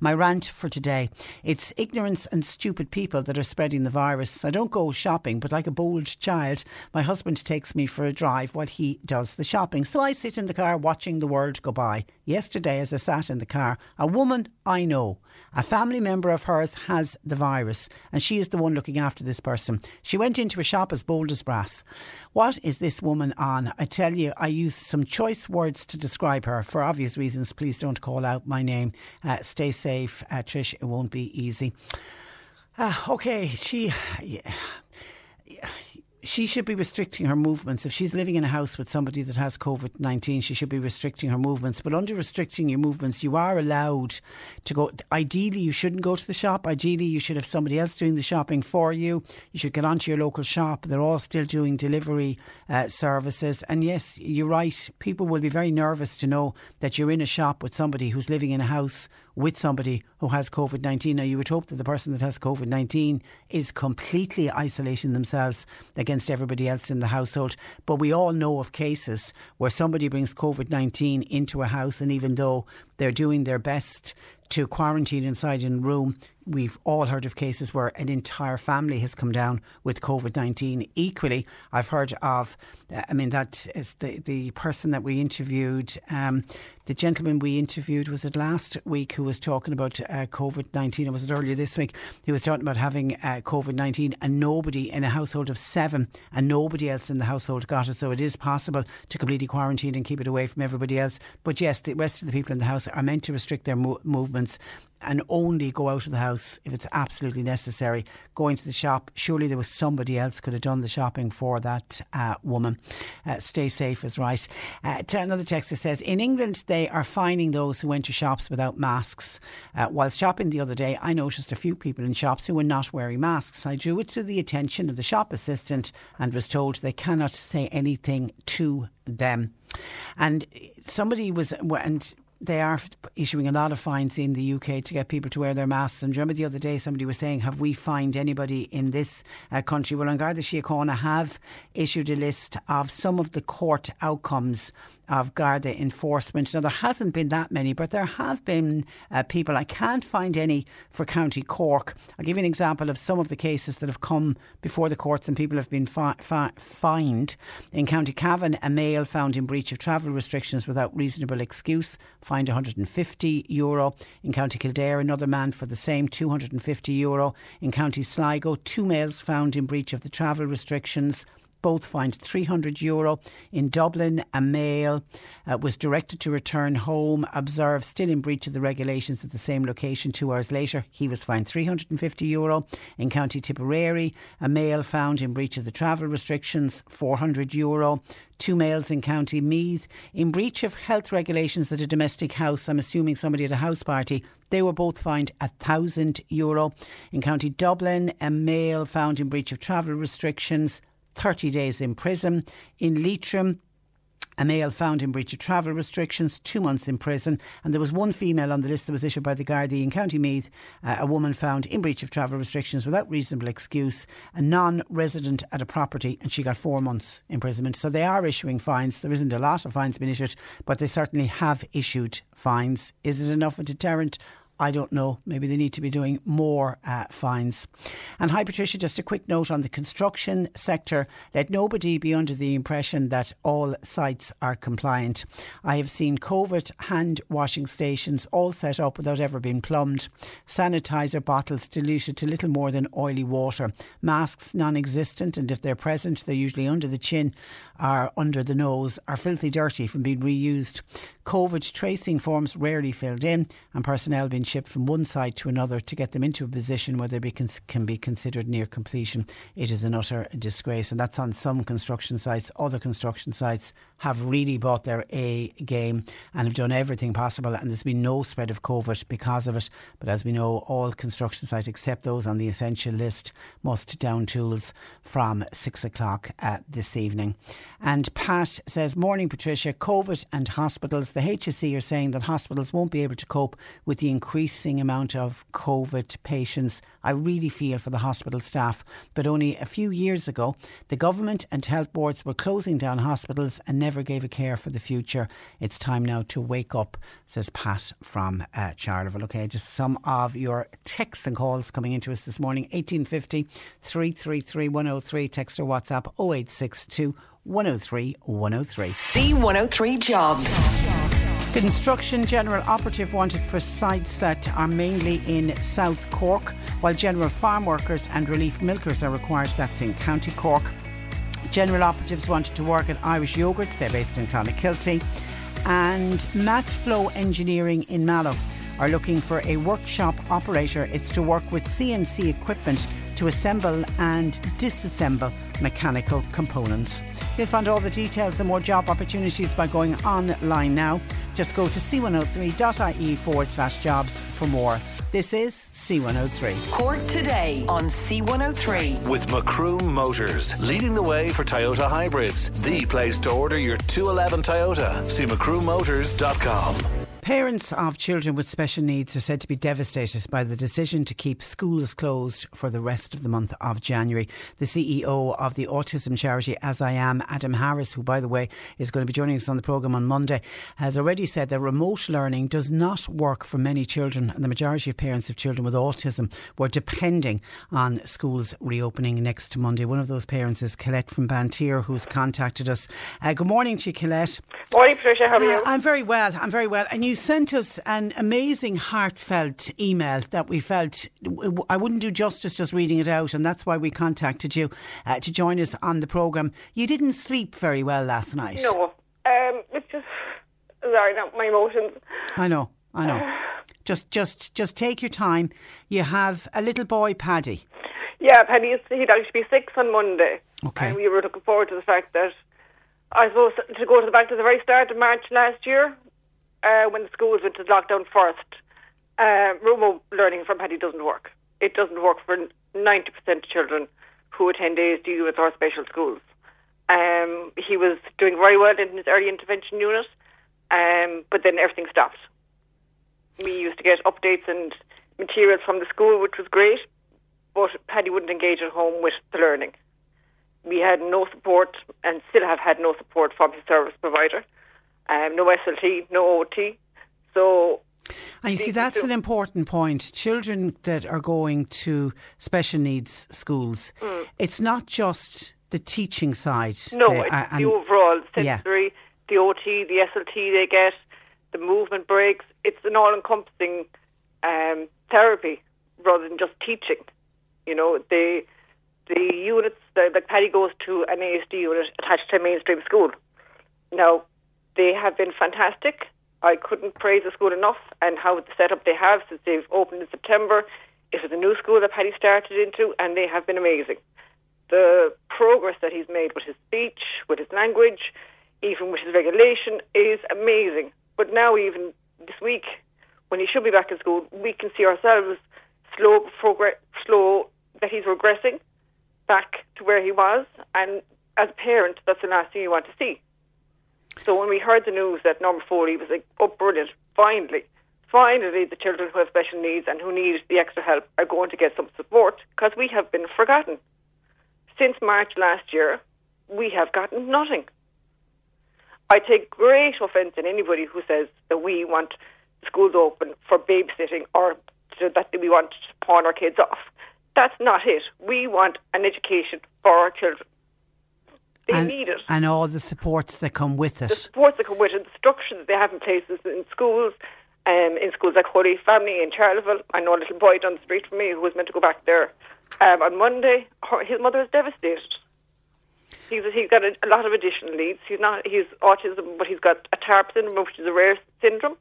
My rant for today. It's ignorance and stupid people that are spreading the virus. I don't go shopping, but like a bold child, my husband takes me for a drive while he does the shopping. So I sit in the car watching the world go by. Yesterday, as I sat in the car, a woman I know, a family member of hers has the virus, and she is the one looking after this person. She went into a shop as bold as brass. What is this woman on? I tell you, I use some choice words to describe her. For obvious reasons, please don't call out my name. Uh, stay safe, uh, Trish. It won't be easy. Uh, okay, she. Yeah, she should be restricting her movements. If she's living in a house with somebody that has COVID 19, she should be restricting her movements. But under restricting your movements, you are allowed to go. Ideally, you shouldn't go to the shop. Ideally, you should have somebody else doing the shopping for you. You should get onto your local shop. They're all still doing delivery uh, services. And yes, you're right. People will be very nervous to know that you're in a shop with somebody who's living in a house with somebody who has COVID 19. Now, you would hope that the person that has COVID 19 is completely isolating themselves against everybody else in the household. But we all know of cases where somebody brings COVID 19 into a house, and even though they're doing their best to quarantine inside in a room. We've all heard of cases where an entire family has come down with COVID 19. Equally, I've heard of, uh, I mean, that is the, the person that we interviewed, um, the gentleman we interviewed, was it last week, who was talking about uh, COVID 19, or was it earlier this week? He was talking about having uh, COVID 19 and nobody in a household of seven and nobody else in the household got it. So it is possible to completely quarantine and keep it away from everybody else. But yes, the rest of the people in the house are meant to restrict their mo- movements and only go out of the house if it's absolutely necessary. Going to the shop, surely there was somebody else could have done the shopping for that uh, woman. Uh, stay safe is right. Uh, another texter says in England they are fining those who went to shops without masks. Uh, while shopping the other day, I noticed a few people in shops who were not wearing masks. I drew it to the attention of the shop assistant and was told they cannot say anything to them. And somebody was, and they are issuing a lot of fines in the UK to get people to wear their masks. And remember the other day somebody was saying, have we fined anybody in this uh, country? Well, An Garda Síochána have issued a list of some of the court outcomes of Garda enforcement. Now, there hasn't been that many, but there have been uh, people. I can't find any for County Cork. I'll give you an example of some of the cases that have come before the courts and people have been fi- fi- fined. In County Cavan, a male found in breach of travel restrictions without reasonable excuse, fined 150 euro. In County Kildare, another man for the same, 250 euro. In County Sligo, two males found in breach of the travel restrictions both fined 300 euro. In Dublin, a male uh, was directed to return home, observed still in breach of the regulations at the same location two hours later. He was fined 350 euro. In County Tipperary, a male found in breach of the travel restrictions, 400 euro two males in County Meath in breach of health regulations at a domestic house. I'm assuming somebody at a house party. They were both fined thousand euro. In County Dublin, a male found in breach of travel restrictions, 30 days in prison. In Leitrim, A male found in breach of travel restrictions, two months in prison. And there was one female on the list that was issued by the Gardaí in County Meath, uh, a woman found in breach of travel restrictions without reasonable excuse, a non resident at a property, and she got four months imprisonment. So they are issuing fines. There isn't a lot of fines being issued, but they certainly have issued fines. Is it enough a deterrent? I don't know. Maybe they need to be doing more uh, fines. And hi, Patricia, just a quick note on the construction sector. Let nobody be under the impression that all sites are compliant. I have seen COVID hand washing stations all set up without ever being plumbed, sanitizer bottles diluted to little more than oily water, masks non existent, and if they're present, they're usually under the chin or under the nose, are filthy dirty from being reused. COVID tracing forms rarely filled in, and personnel being shipped from one site to another to get them into a position where they be cons- can be considered near completion. It is an utter disgrace, and that's on some construction sites. Other construction sites have really bought their A game and have done everything possible, and there's been no spread of COVID because of it. But as we know, all construction sites, except those on the essential list, must down tools from six o'clock uh, this evening. And Pat says, Morning, Patricia. COVID and hospitals. The HSE are saying that hospitals won't be able to cope with the increasing amount of COVID patients. I really feel for the hospital staff. But only a few years ago, the government and health boards were closing down hospitals and never gave a care for the future. It's time now to wake up, says Pat from uh, Charleville. Okay, just some of your texts and calls coming into us this morning 1850 333 103. Text or WhatsApp 0862 103 103. C103 Jobs. Construction General Operative wanted for sites that are mainly in South Cork, while General Farm Workers and Relief Milkers are required. That's in County Cork. General Operatives wanted to work at Irish Yogurts, they're based in Clonakilty. And Matflow Engineering in Mallow are looking for a workshop operator. It's to work with CNC equipment to assemble and disassemble mechanical components. You'll find all the details and more job opportunities by going online now. Just go to c103.ie forward slash jobs for more. This is C103. Cork Today on C103. With Macroom Motors, leading the way for Toyota hybrids. The place to order your 211 Toyota. See macroommotors.com. Parents of children with special needs are said to be devastated by the decision to keep schools closed for the rest of the month of January. The CEO of the autism charity As I Am, Adam Harris, who, by the way, is going to be joining us on the programme on Monday, has already said that remote learning does not work for many children, and the majority of parents of children with autism were depending on schools reopening next Monday. One of those parents is Colette from Bantir, who's contacted us. Uh, good morning to you, Colette. Morning, Patricia. How are you? I'm very well. I'm very well. And you sent us an amazing, heartfelt email that we felt I wouldn't do justice just reading it out, and that's why we contacted you uh, to join us on the programme. You didn't sleep very well last night. No. Um, it's just sorry, not my emotions. I know. I know. *sighs* just, just, just take your time. You have a little boy, Paddy. Yeah, Paddy, is- he'd actually be six on Monday. Okay. And we were looking forward to the fact that I suppose to go to the back to the very start of March last year, uh, when the schools went to lockdown first. Uh, remote learning from Paddy doesn't work. It doesn't work for 90% of children who attend ASD with our special schools. Um, he was doing very well in his early intervention unit, um, but then everything stopped. We used to get updates and materials from the school, which was great, but Paddy wouldn't engage at home with the learning. We had no support and still have had no support from his service provider. Um, no SLT, no OT. So And you see, that's an important point. Children that are going to special needs schools, it's not just the teaching side. Mm. No, the- it's uh, the overall yeah. sensory, the OT, the SLT they get, the movement breaks. It's an all-encompassing um, therapy rather than just teaching. You know, the the units that like Paddy goes to an ASD unit attached to a mainstream school. Now, they have been fantastic. I couldn't praise the school enough and how the setup they have since they've opened in September. It was a new school that Paddy started into, and they have been amazing the progress that he's made with his speech, with his language, even with his regulation is amazing. But now, even this week, when he should be back in school, we can see ourselves slow progress, slow that he's regressing back to where he was. And as a parent, that's the last thing you want to see. So when we heard the news that number four, he was like, oh, brilliant, finally. Finally, the children who have special needs and who need the extra help are going to get some support because we have been forgotten. Since March last year, we have gotten nothing. I take great offence in anybody who says that we want schools open for babysitting or that we want to pawn our kids off. That's not it. We want an education for our children. They and, need it. And all the supports that come with it. The supports that come with it, the structure that they have in places in schools, um, in schools like Holy Family in Charleville. I know a little boy down the street from me who was meant to go back there um, on Monday. Her, his mother is devastated. He's he's got a, a lot of additional needs. He's not he's autism, but he's got a TARP syndrome, which is a rare syndrome.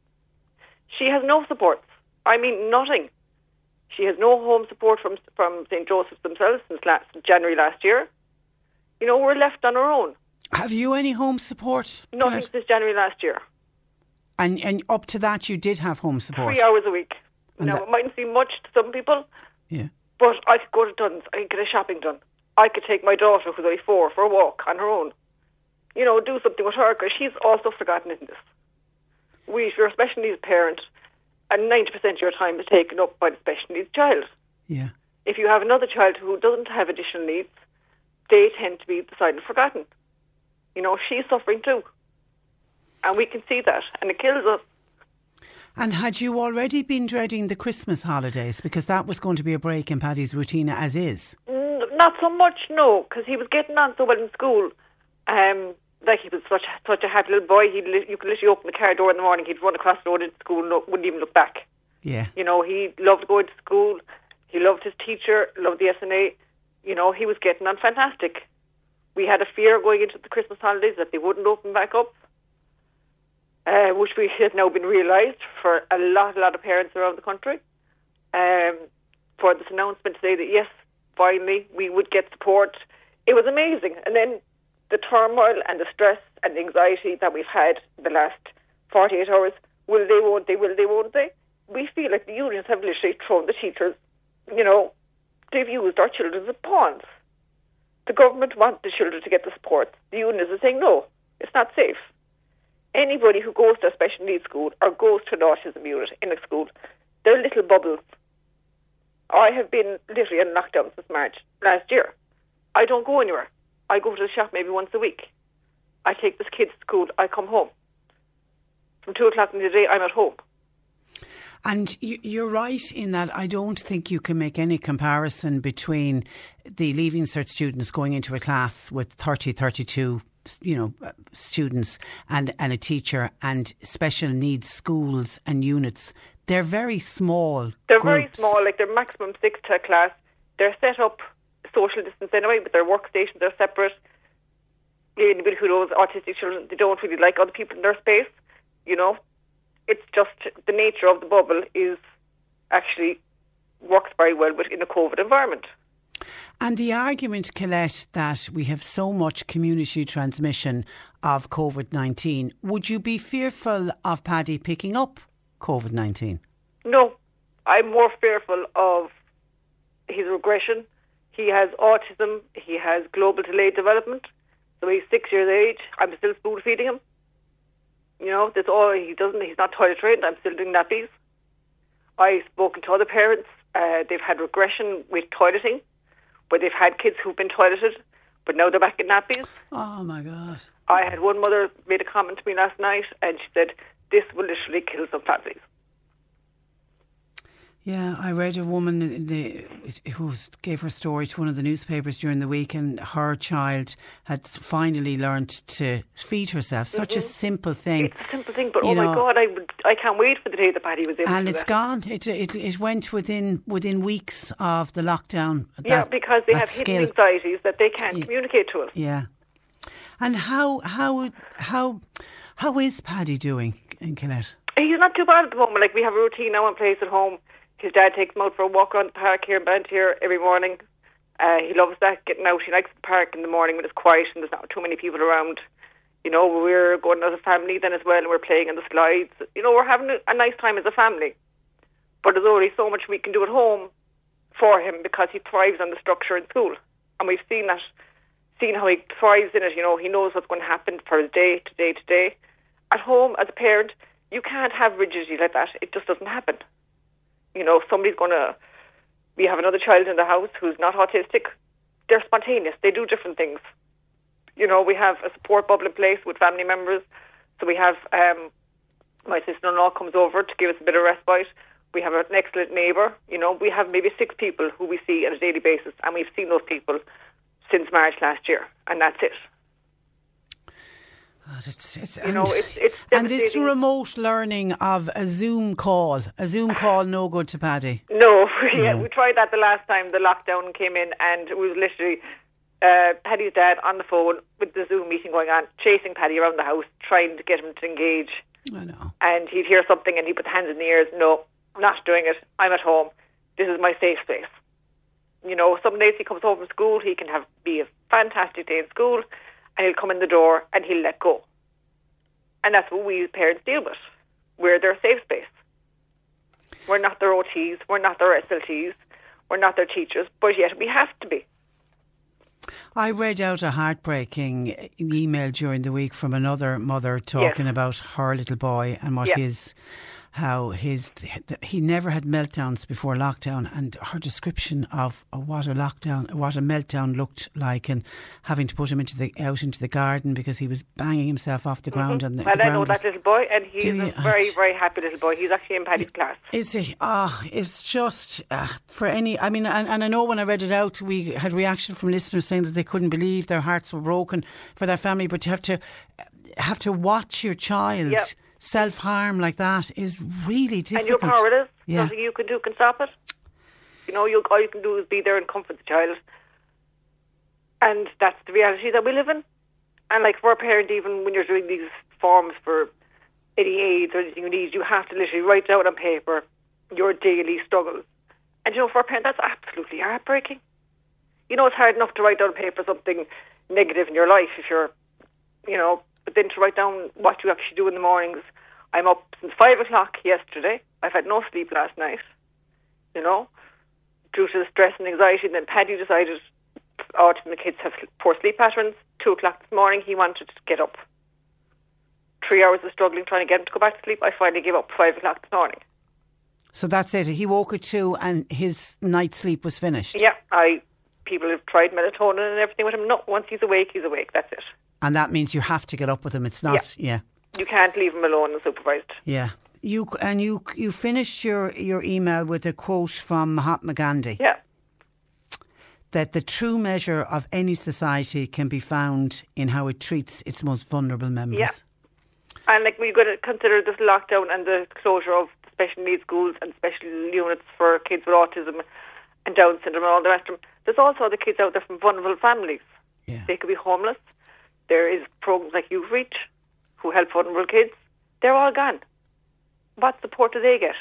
She has no supports. I mean, nothing. She has no home support from from St Joseph's themselves since last January last year. You know, we're left on our own. Have you any home support? Nothing since January last year. And and up to that, you did have home support. Three hours a week. And now that- it mightn't seem much to some people, Yeah. but I could go to Dunnes. I could get a shopping done. I could take my daughter, who's only four, for a walk on her own. You know, do something with her because she's also forgotten in this. We, if you're a special needs parent, and ninety percent of your time is taken up by the special needs child. Yeah. If you have another child who doesn't have additional needs, they tend to be beside and forgotten. You know, she's suffering too, and we can see that, and it kills us. And had you already been dreading the Christmas holidays because that was going to be a break in Paddy's routine as is? Mm, Not so much, no, because he was getting on so well in school. Um, like he was such such a happy little boy. He you could literally open the car door in the morning. He'd run across the road into school, and wouldn't even look back. Yeah. You know, he loved going to school. He loved his teacher. Loved the SNA. You know, he was getting on fantastic. We had a fear going into the Christmas holidays that they wouldn't open back up, uh, which we has now been realised for a lot, a lot of parents around the country. Um, for this announcement to say that yes, finally we would get support. It was amazing, and then the turmoil and the stress and anxiety that we've had the last 48 hours. Will they? Won't they? Will they? Won't they? We feel like the unions have literally thrown the teachers. You know, they've used our children as pawns. The government wants the children to get the support. The unions are saying no, it's not safe. Anybody who goes to a special needs school or goes to an autism unit in a school, they're little bubbles. I have been literally in lockdown since March last year. I don't go anywhere. I go to the shop maybe once a week. I take this kid to school. I come home. From two o'clock in the day, I'm at home. And you- you're right in that I don't think you can make any comparison between the Leaving Cert students going into a class with 30, 32 you know, uh, students and, and a teacher and special needs schools and units. They're very small. They're very small, like they're maximum six to a class. They're set up social distance anyway, but their workstations are separate. Anybody who knows autistic children, they don't really like other people in their space. You know, it's just the nature of the bubble is actually works very well with in a COVID environment. And the argument, Colette, that we have so much community transmission of COVID 19, would you be fearful of Paddy picking up COVID 19? No, I'm more fearful of his regression. He has autism. He has global delayed development. So he's six years of age. I'm still spoon feeding him. You know, that's all he doesn't. He's not toilet trained. I'm still doing nappies. I've spoken to other parents. Uh, they've had regression with toileting, where they've had kids who've been toileted, but now they're back in nappies. Oh my God. I had one mother made a comment to me last night, and she said, "This will literally kill some families." Yeah, I read a woman in the, who gave her story to one of the newspapers during the week, and her child had finally learned to feed herself. Such a mm-hmm. simple thing. It's a simple thing, but You oh my God, I would, I can't wait for the day that Paddy was able And it's that. gone. It, it it went within within weeks of the lockdown. Yeah, that- because they have skill. hidden anxieties that they can't Yeah. communicate to us. Yeah. And how how how how is Paddy doing in Colette? He's not too bad at the moment. Like we have a routine now in place at home. His dad takes him out for a walk around the park here in Blantyre every morning. Uh, he loves that getting out. He likes the park in the morning when it's quiet and there's not too many people around. You know, we're going as a family then as well, and we're playing on the slides. You know, we're having a, a nice time as a family. But there's only so much we can do at home for him because he thrives on the structure in school, and we've seen that seen how he thrives in it. You know, he knows what's going to happen for his day to day to day. At home, as a parent, you can't have rigidity like that. It just doesn't happen. You know, if somebody's going to. We have another child in the house who's not autistic. They're spontaneous. They do different things. You know, we have a support bubble in place with family members. So we have um, my sister-in-law comes over to give us a bit of respite. We have an excellent neighbour. You know, we have maybe six people who we see on a daily basis, and we've seen those people since March last year, and that's it. God, it's, it's, You and, know, it's it's and this remote learning of a Zoom call, a Zoom *sighs* call, no good to Paddy. No, *laughs* yeah, No. we tried that the last time the lockdown came in, and it was literally uh, Paddy's dad on the phone with the Zoom meeting going on, chasing Paddy around the house, trying to get him to engage. I know. And he'd hear something, and he'd put the hands in the ears. No, not doing it. I'm at home. This is my safe space. You know, some days he comes home from school, he can have be a fantastic day in school, and he'll come in the door and he'll let go. And that's what we as parents deal with. We're their safe space. We're not their OTs, we're not their SLTs, we're not their teachers, but yet we have to be. I read out a heartbreaking email during the week from another mother talking about her little boy and what Yeah. his, how his, he never had meltdowns before lockdown, and her description of what a lockdown, what a meltdown looked like, and having to put him into the out into the garden because he was banging himself off the ground, and the, and the I know that little boy, and he's you? a very, very happy little boy. He's actually in Paddy's class. Is it? Ah, it's just uh, for any. I mean, and, and I know when I read it out, we had reaction from listeners saying that they couldn't believe their hearts were broken for their family. But you have to have to watch your child Yep. Self harm like that is really difficult. And difficult. your power is. Yeah. Nothing you can do can stop it. You know, you, all you can do is be there and comfort the child. And that's the reality that we live in. And like for a parent, even when you're doing these forms for any aids or anything you need, you have to literally write down on paper your daily struggles. And you know, for a parent, that's absolutely heartbreaking. You know, it's hard enough to write down on paper something negative in your life if you're, you know, but then to write down what you actually do in the mornings. I'm up since five o'clock yesterday. I've had no sleep last night, you know, due to the stress and anxiety. And then Paddy decided, oh, the kids have poor sleep patterns. Two o'clock this morning, he wanted to get up. Three hours of struggling trying to get him to go back to sleep. I finally gave up five o'clock this morning. so that's it. He woke at two, and his night's sleep was finished. Yeah, I people have tried melatonin and everything with him. No, once he's awake, he's awake. That's it. And that means you have to get up with him. It's not. Yeah. You can't leave him alone and unsupervised. Yeah. You and you you finished your, your email with a quote from Mahatma Gandhi. Yeah. that the true measure of any society can be found in how it treats its most vulnerable members. Yeah. And like we've got to consider this lockdown and the closure of special needs schools and special units for kids with autism and Down syndrome and all the rest of them. There's also the kids out there from vulnerable families. Yeah. They could be homeless. There is programs like Youthreach who help vulnerable kids. They're all gone. What support do they get?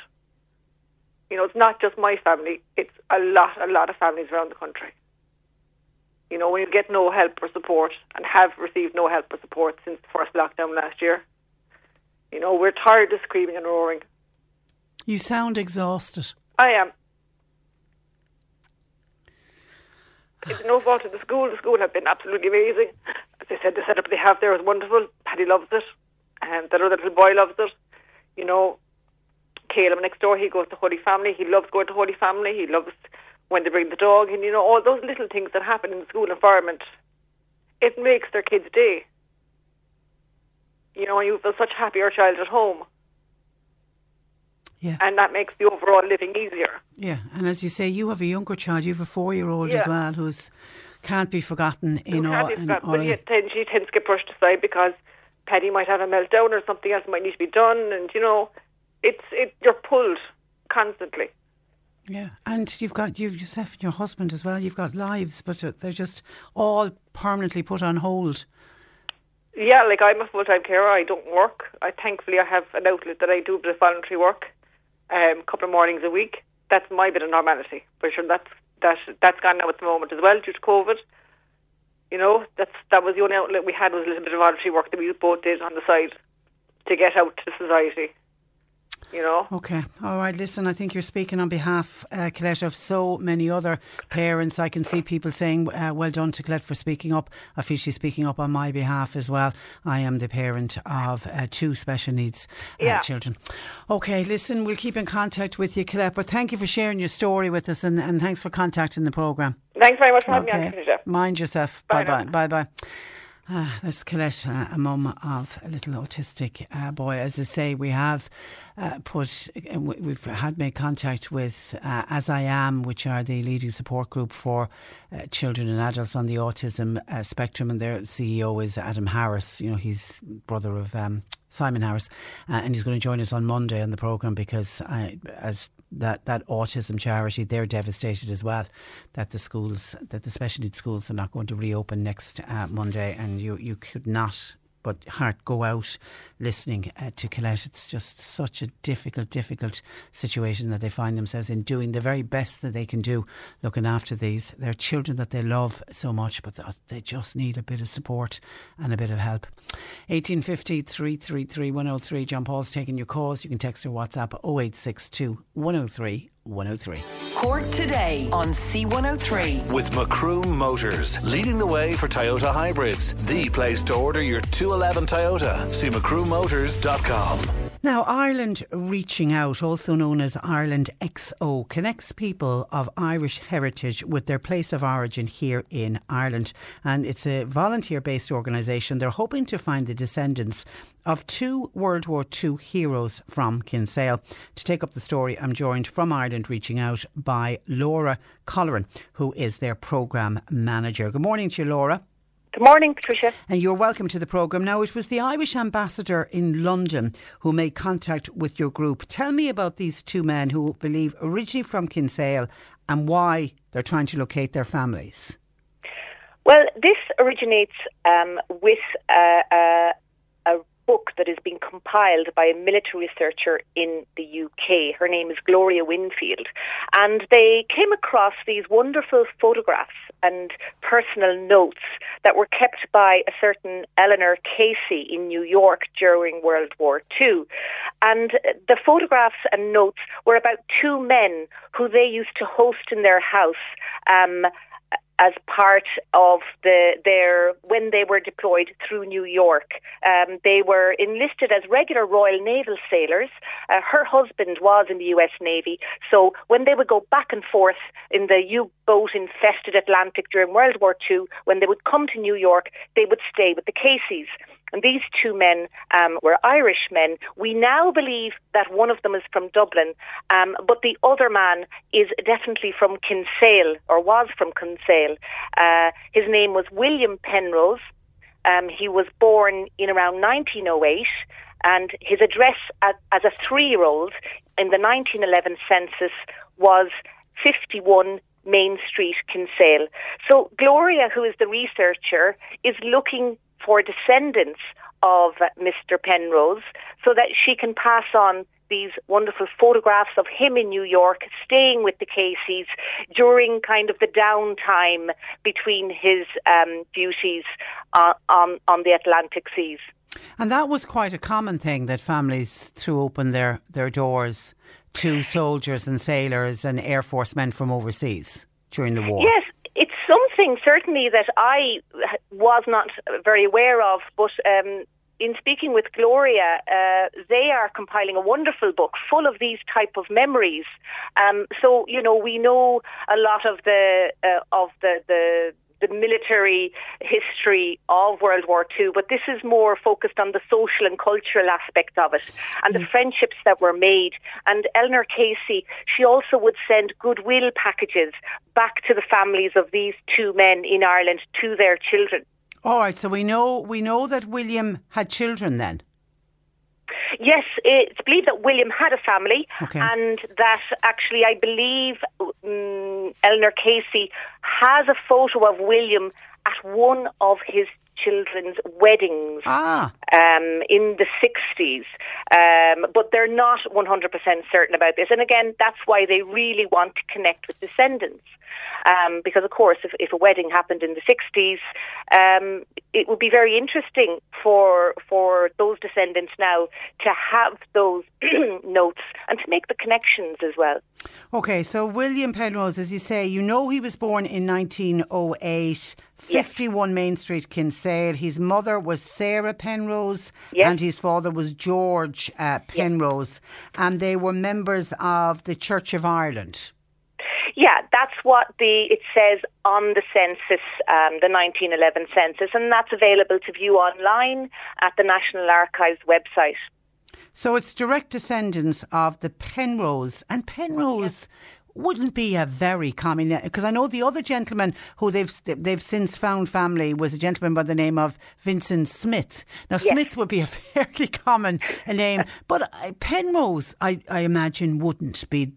You know, it's not just my family. It's a lot, a lot of families around the country. You know, when you get no help or support and have received no help or support since the first lockdown last year, you know, we're tired of screaming and roaring. You sound exhausted. I am. It's no fault of the school. The school have been absolutely amazing. As I said, the setup they have there is wonderful. Paddy loves it, um, and that other little boy loves it. You know, Caleb next door, he goes to Holy Family. He loves going to Holy Family. He loves when they bring the dog, and you know all those little things that happen in the school environment. It makes their kids' day. You know, you feel such happier child at home, Yeah. and that makes the overall living easier. Yeah. And as you say, you have a younger child, you have a four year old as well who's can't be forgotten in all, can't be in forgotten, all but he tends, she tends to get pushed aside because Paddy might have a meltdown or something else might need to be done, and you know, it's it you're pulled constantly. Yeah, and you've got you yourself and your husband as well. You've got lives, but they're just all permanently put on hold. Yeah, like I'm a full time carer. I don't work. I thankfully I have an outlet that I do a bit of voluntary work, um, a couple of mornings a week. That's my bit of normality. But sure, that's that that's gone now at the moment as well due to COVID. You know, that's that was the only outlet we had was a little bit of voluntary work that we both did on the side to get out to society. You know. Okay. All right. Listen, I think you're speaking on behalf, uh, Colette, of so many other parents. I can see people saying, uh, well done to Colette for speaking up. I feel she's speaking up on my behalf as well. I am the parent of uh, two special needs uh, Yeah. children. Okay. Listen, we'll keep in contact with you, Colette, but thank you for sharing your story with us and, and thanks for contacting the programme. Thanks very much for having me on, Okay. Mind yourself. Bye Bye bye. Bye bye. Ah, that's Colette, uh, a mum of a little autistic uh, boy. As I say, we have uh, put, uh, we- we've had made contact with uh, As I Am, which are the leading support group for uh, children and adults on the autism uh, spectrum, and their CEO is Adam Harris. You know, he's brother of um, Simon Harris, uh, and he's going to join us on Monday on the programme because I, as that, that autism charity, they're devastated as well that the schools, that the special needs schools are not going to reopen next uh, Monday, and you, you could not but heart go out listening uh, to Colette. It's just such a difficult, difficult situation that they find themselves in, doing the very best that they can do, looking after these. They're children that they love so much, but they just need a bit of support and a bit of help. 1850 333 103. John Paul's taking your calls. You can text or WhatsApp 0862 103 103. Cork today on C103. With Macroom Motors, leading the way for Toyota hybrids. The place to order your 211 Toyota. See macroommotors.com. Now, Ireland Reaching Out, also known as Ireland XO, connects people of Irish heritage with their place of origin here in Ireland. And it's a volunteer based organisation. They're hoping to find the descendants of two World War II heroes from Kinsale. To take up the story, I'm joined from Ireland Reaching Out by Laura Colleran, who is their programme manager. Good morning to you, Laura. Good morning, Patricia. And you're welcome to the programme. Now, it was the Irish ambassador in London who made contact with your group. Tell me about these two men who believe originally from Kinsale and why they're trying to locate their families. Well, this originates um, with a, a, a book that has been compiled by a military researcher in the UK. Her name is Gloria Winfield. And they came across these wonderful photographs and personal notes that were kept by a certain Eleanor Casey in New York during World War II. And the photographs and notes were about two men who they used to host in their house. Um, as part of the their when they were deployed through New York. Um, they were enlisted as regular Royal Naval sailors. Uh, her husband was in the U.S. Navy, so when they would go back and forth in the U-boat infested Atlantic during World War II, when they would come to New York, they would stay with the Caseys. And these two men um, were Irish men. We now believe that one of them is from Dublin, um, but the other man is definitely from Kinsale, or was from Kinsale. Uh, his name was William Penrose. Um, he was born in around 1908, and his address as, as a three-year-old in the 1911 census was 51 Main Street, Kinsale. So Gloria, who is the researcher, is looking for descendants of Mr. Penrose so that she can pass on these wonderful photographs of him in New York staying with the Caseys during kind of the downtime between his um, duties uh, on, on the Atlantic seas. And that was quite a common thing that families threw open their, their doors to soldiers and sailors and Air Force men from overseas during the war. Yes, something certainly that I was not very aware of, but um, in speaking with Gloria, uh, they are compiling a wonderful book full of these type of memories. Um, so you know, we know a lot of the uh, of the the the military history of World War II, but this is more focused on the social and cultural aspect of it and the mm. friendships that were made. And Eleanor Casey, she also would send goodwill packages back to the families of these two men in Ireland to their children. All right, so we know we know that William had children then. Yes, it's believed that William had a family, Okay. and that actually, I believe um, Eleanor Casey has a photo of William at one of his children's weddings Ah. um, in the 60s, um, but they're not 100% certain about this. And again, that's why they really want to connect with descendants. Um, because, of course, if, if a wedding happened in the 60s, um, it would be very interesting for for those descendants now to have those *clears throat* notes and to make the connections as well. Okay, so William Penrose, as you say, you know he was born in 1908, 51 Main Street, Kinsale. His mother was Sarah Penrose Yes. and his father was George uh, Penrose. And they were members of the Church of Ireland. Yeah, that's what the it says on the census, um, the 1911 census, and that's available to view online at the National Archives website. So it's direct descendants of the Penrose. And Penrose wouldn't be a very common name because I know the other gentleman who they've they've since found family was a gentleman by the name of Vincent Smith. Now Yes. Smith would be a *laughs* fairly common name, but uh, Penrose, I, I imagine, wouldn't be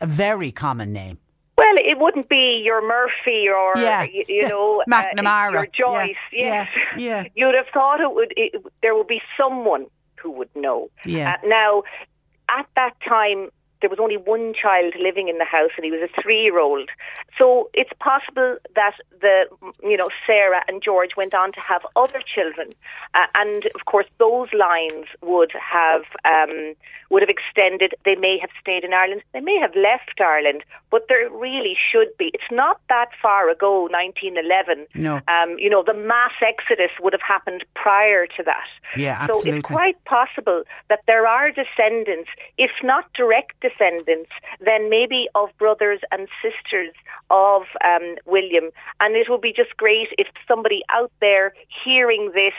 a very common name. Well, it wouldn't be your Murphy or Yeah, you, you yeah. know uh, McNamara. your Joyce. Yeah, Yes, yeah, yeah. *laughs* You'd have thought it would. It, there would be someone who would know. Yeah. Uh, now, at that time, there was only one child living in the house, and he was a three-year-old. So it's possible that the you know Sarah and George went on to have other children, uh, and of course those lines would have um, would have extended. They may have stayed in Ireland. They may have left Ireland, but there really should be. It's not that far ago, 1911. No. Um, you know, the mass exodus would have happened prior to that. Yeah, absolutely. So it's quite possible that there are descendants, if not direct descendants, then maybe of brothers and sisters of um, William. And it would be just great if somebody out there hearing this,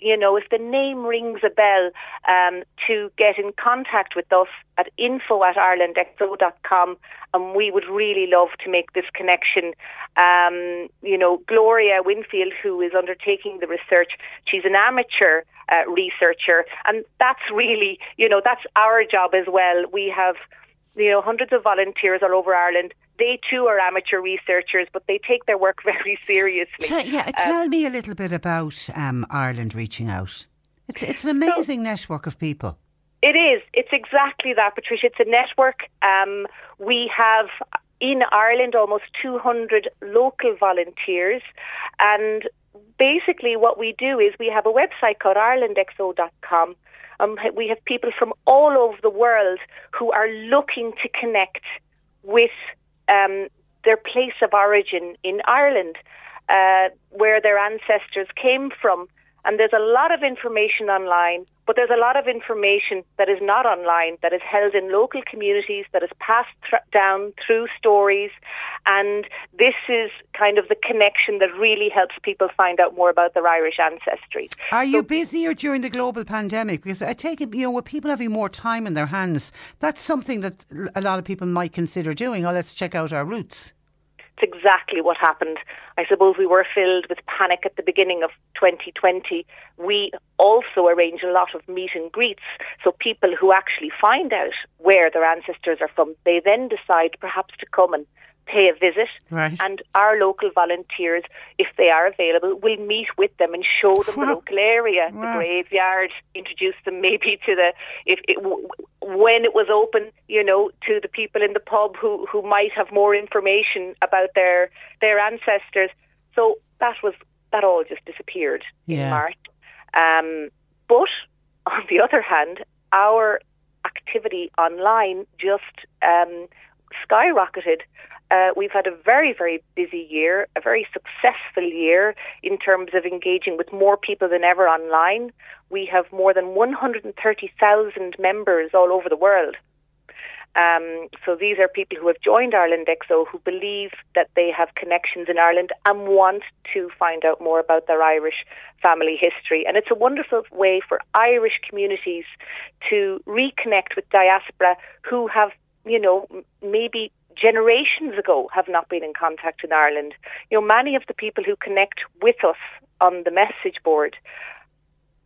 you know, if the name rings a bell, um, to get in contact with us at info at irelandxo.com. And we would really love to make this connection. Um, you know, Gloria Winfield, who is undertaking the research, she's an amateur uh, researcher, and that's really, you know, that's our job as well. We have, you know, hundreds of volunteers all over Ireland. They too are amateur researchers, but they take their work *laughs* very seriously. Tell, yeah, Um, tell me a little bit about um, Ireland reaching out. It's it's an amazing network of people. It is. It's exactly that, Patricia. It's a network. Um, we have in Ireland almost 200 local volunteers, and basically what we do is we have a website called irelandxo.com. Um, we have people from all over the world who are looking to connect with um, their place of origin in Ireland, uh, where their ancestors came from. And there's a lot of information online, but there's a lot of information that is not online, that is held in local communities, that is passed thr down through stories. And this is kind of the connection that really helps people find out more about their Irish ancestry. Are you busier during the global pandemic? Because I take it, you know, with people having more time in their hands, that's something that a lot of people might consider doing. Oh, let's check out our roots. It's exactly what happened. I suppose we were filled with panic at the beginning of 2020. We also arrange a lot of meet and greets. So people who actually find out where their ancestors are from, they then decide perhaps to come and pay a visit. Right. And our local volunteers, if they are available, will meet with them and show them Wow. the local area, Wow. the graveyard, introduce them maybe to the if it, when it was open, you know, to the people in the pub who who might have more information about their their ancestors. So that was that all just disappeared Yeah. in March. Um, but on the other hand, our activity online just um, skyrocketed. Uh, we've had a very, very busy year, a very successful year in terms of engaging with more people than ever online. We have more than 130,000 members all over the world. Um, so these are people who have joined Ireland XO who believe that they have connections in Ireland and want to find out more about their Irish family history. And it's a wonderful way for Irish communities to reconnect with diaspora who have, you know, maybe generations ago have not been in contact in Ireland. You know, many of the people who connect with us on the message board,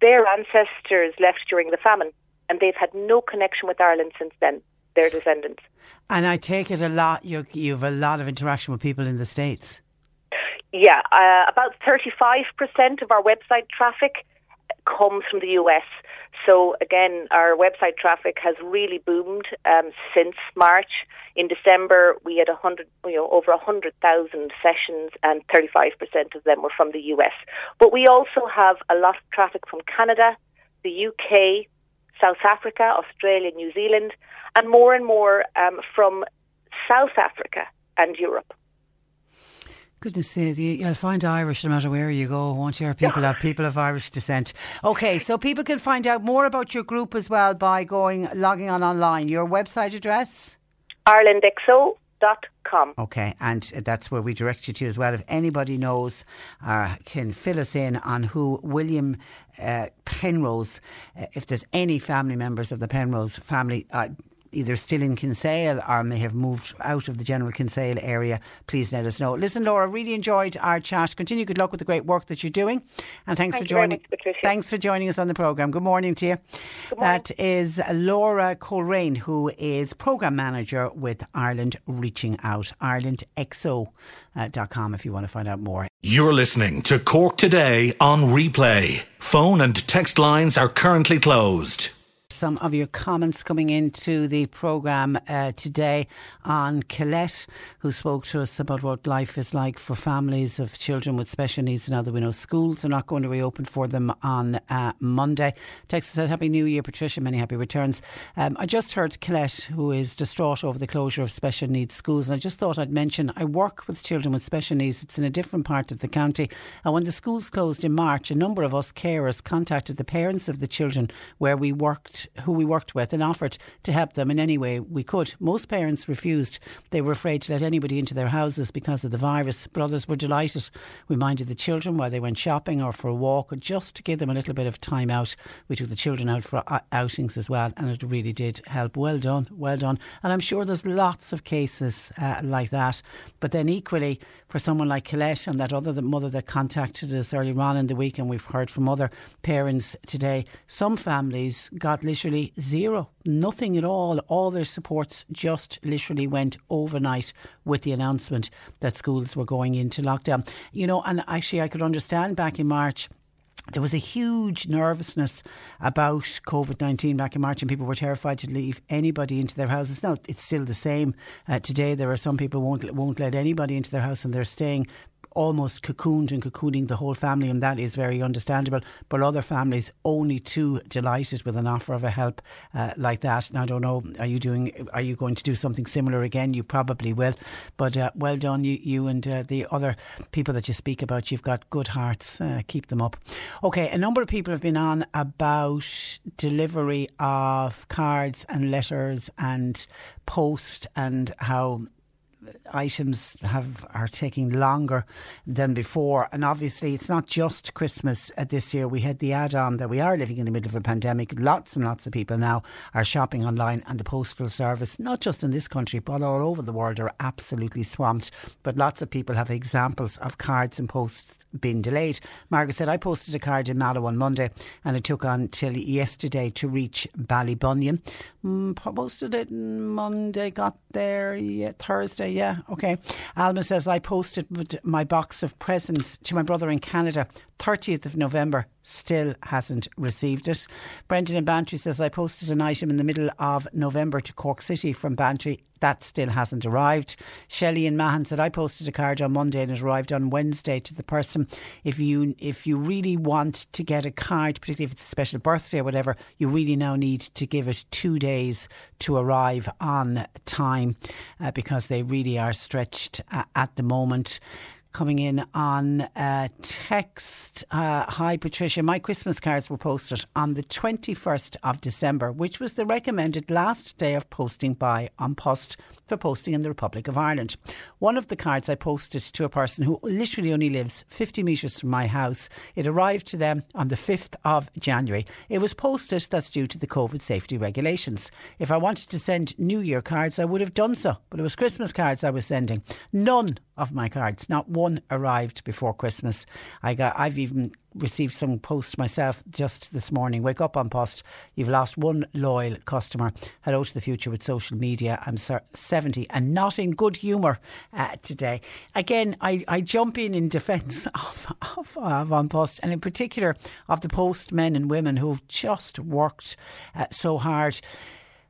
their ancestors left during the famine and they've had no connection with Ireland since then their descendants. And I take it a lot. You you have a lot of interaction with people in the states. Yeah, uh, about 35% of our website traffic comes from the US. So again, our website traffic has really boomed um, since March. In December, we had 100, you know, over 100,000 sessions, and 35% of them were from the US. But we also have a lot of traffic from Canada, the UK, South Africa, Australia, New Zealand, and more and more um, from South Africa and Europe. Goodness sake, you'll find Irish no matter where you go, won't you? People have people of Irish descent. Okay, so people can find out more about your group as well by going logging on online. Your website address? IrelandXO.com. Okay, and that's where we direct you to as well. If anybody knows uh, can fill us in on who William uh, Penrose, uh, if there's any family members of the Penrose family, uh, either still in Kinsale or may have moved out of the general Kinsale area, please let us know. Listen, Laura, really enjoyed our chat. Continue good luck with the great work that you're doing, and thanks Thank for joining. much, thanks for joining us on the program. Good morning to you. That is Laura Colleran, who is program manager with Ireland Reaching Out. IrelandXO.com uh, if you want to find out more. You're listening to Cork Today on replay. Phone and text lines are currently closed. Some of your comments coming into the programme uh, today on Colette, who spoke to us about what life is like for families of children with special needs. Now that we know schools are not going to reopen for them on uh, Monday. Texas said, Happy New Year, Patricia. Many happy returns. Um, I just heard Colette, who is distraught over the closure of special needs schools. And I just thought I'd mention I work with children with special needs. It's in a different part of the county. And when the schools closed in March, a number of us carers contacted the parents of the children where we worked who we worked with and offered to help them in any way we could. Most parents refused. They were afraid to let anybody into their houses because of the virus, but others were delighted. We minded the children while they went shopping or for a walk, or just to give them a little bit of time out. We took the children out for outings as well, and it really did help. Well done, well done. And I'm sure there's lots of cases uh, like that. But then equally, for someone like Colette and that other mother that contacted us earlier on in the week, and we've heard from other parents today, some families got literally zero, nothing at all. All their supports just literally went overnight with the announcement that schools were going into lockdown. You know, and actually, I could understand back in March there was a huge nervousness about COVID 19 back in March, and people were terrified to leave anybody into their houses. Now, it's still the same. Uh, today, there are some people won't, won't let anybody into their house and they're staying almost cocooned and cocooning the whole family, and that is very understandable. But other families only too delighted with an offer of a help uh, like that. And I don't know, are you doing? Are you going to do something similar again? You probably will. But uh, well done, you, you and uh, the other people that you speak about. You've got good hearts. Uh, keep them up. Okay, a number of people have been on about delivery of cards and letters and post and how items have are taking longer than before. And obviously, it's not just Christmas uh, this year. We had the add-on that we are living in the middle of a pandemic. Lots and lots of people now are shopping online, and the postal service, not just in this country but all over the world, are absolutely swamped. But lots of people have examples of cards and posts being delayed. Margaret said, I posted a card in Mallow on Monday and it took until yesterday to reach Ballybunion. Mm, posted it Monday, got there yeah, Thursday, yeah, okay. Alma says, I posted my box of presents to my brother in Canada 30th of November still hasn't received it. Brendan in Bantry says, I posted an item in the middle of November to Cork City from Bantry. That still hasn't arrived. Shelley in Mahon said, I posted a card on Monday and it arrived on Wednesday to the person. If you if you really want to get a card, particularly if it's a special birthday or whatever, you really now need to give it two days to arrive on time uh, because they really are stretched uh, at the moment coming in on uh, text. Uh, Hi, Patricia. My Christmas cards were posted on the 21st of December, which was the recommended last day of posting by An Post for posting in the Republic of Ireland. One of the cards I posted to a person who literally only lives 50 metres from my house. It arrived to them on the 5th of January. It was posted, that's due to the COVID safety regulations. If I wanted to send New Year cards, I would have done so, but it was Christmas cards I was sending. None of my cards, not one arrived before Christmas. I got, I've even received some post myself just this morning. Wake up An Post. You've lost one loyal customer. Hello to the future with social media. I'm 70 and not in good humour uh, today. Again, I, I jump in in defence *laughs* of, of, of An Post and in particular of the post men and women who've just worked uh, so hard.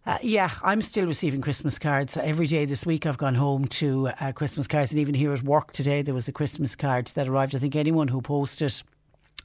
Uh, yeah, I'm still receiving Christmas cards. Every day this week I've gone home to uh, Christmas cards. And even here at work today, there was a Christmas card that arrived. I think anyone who posted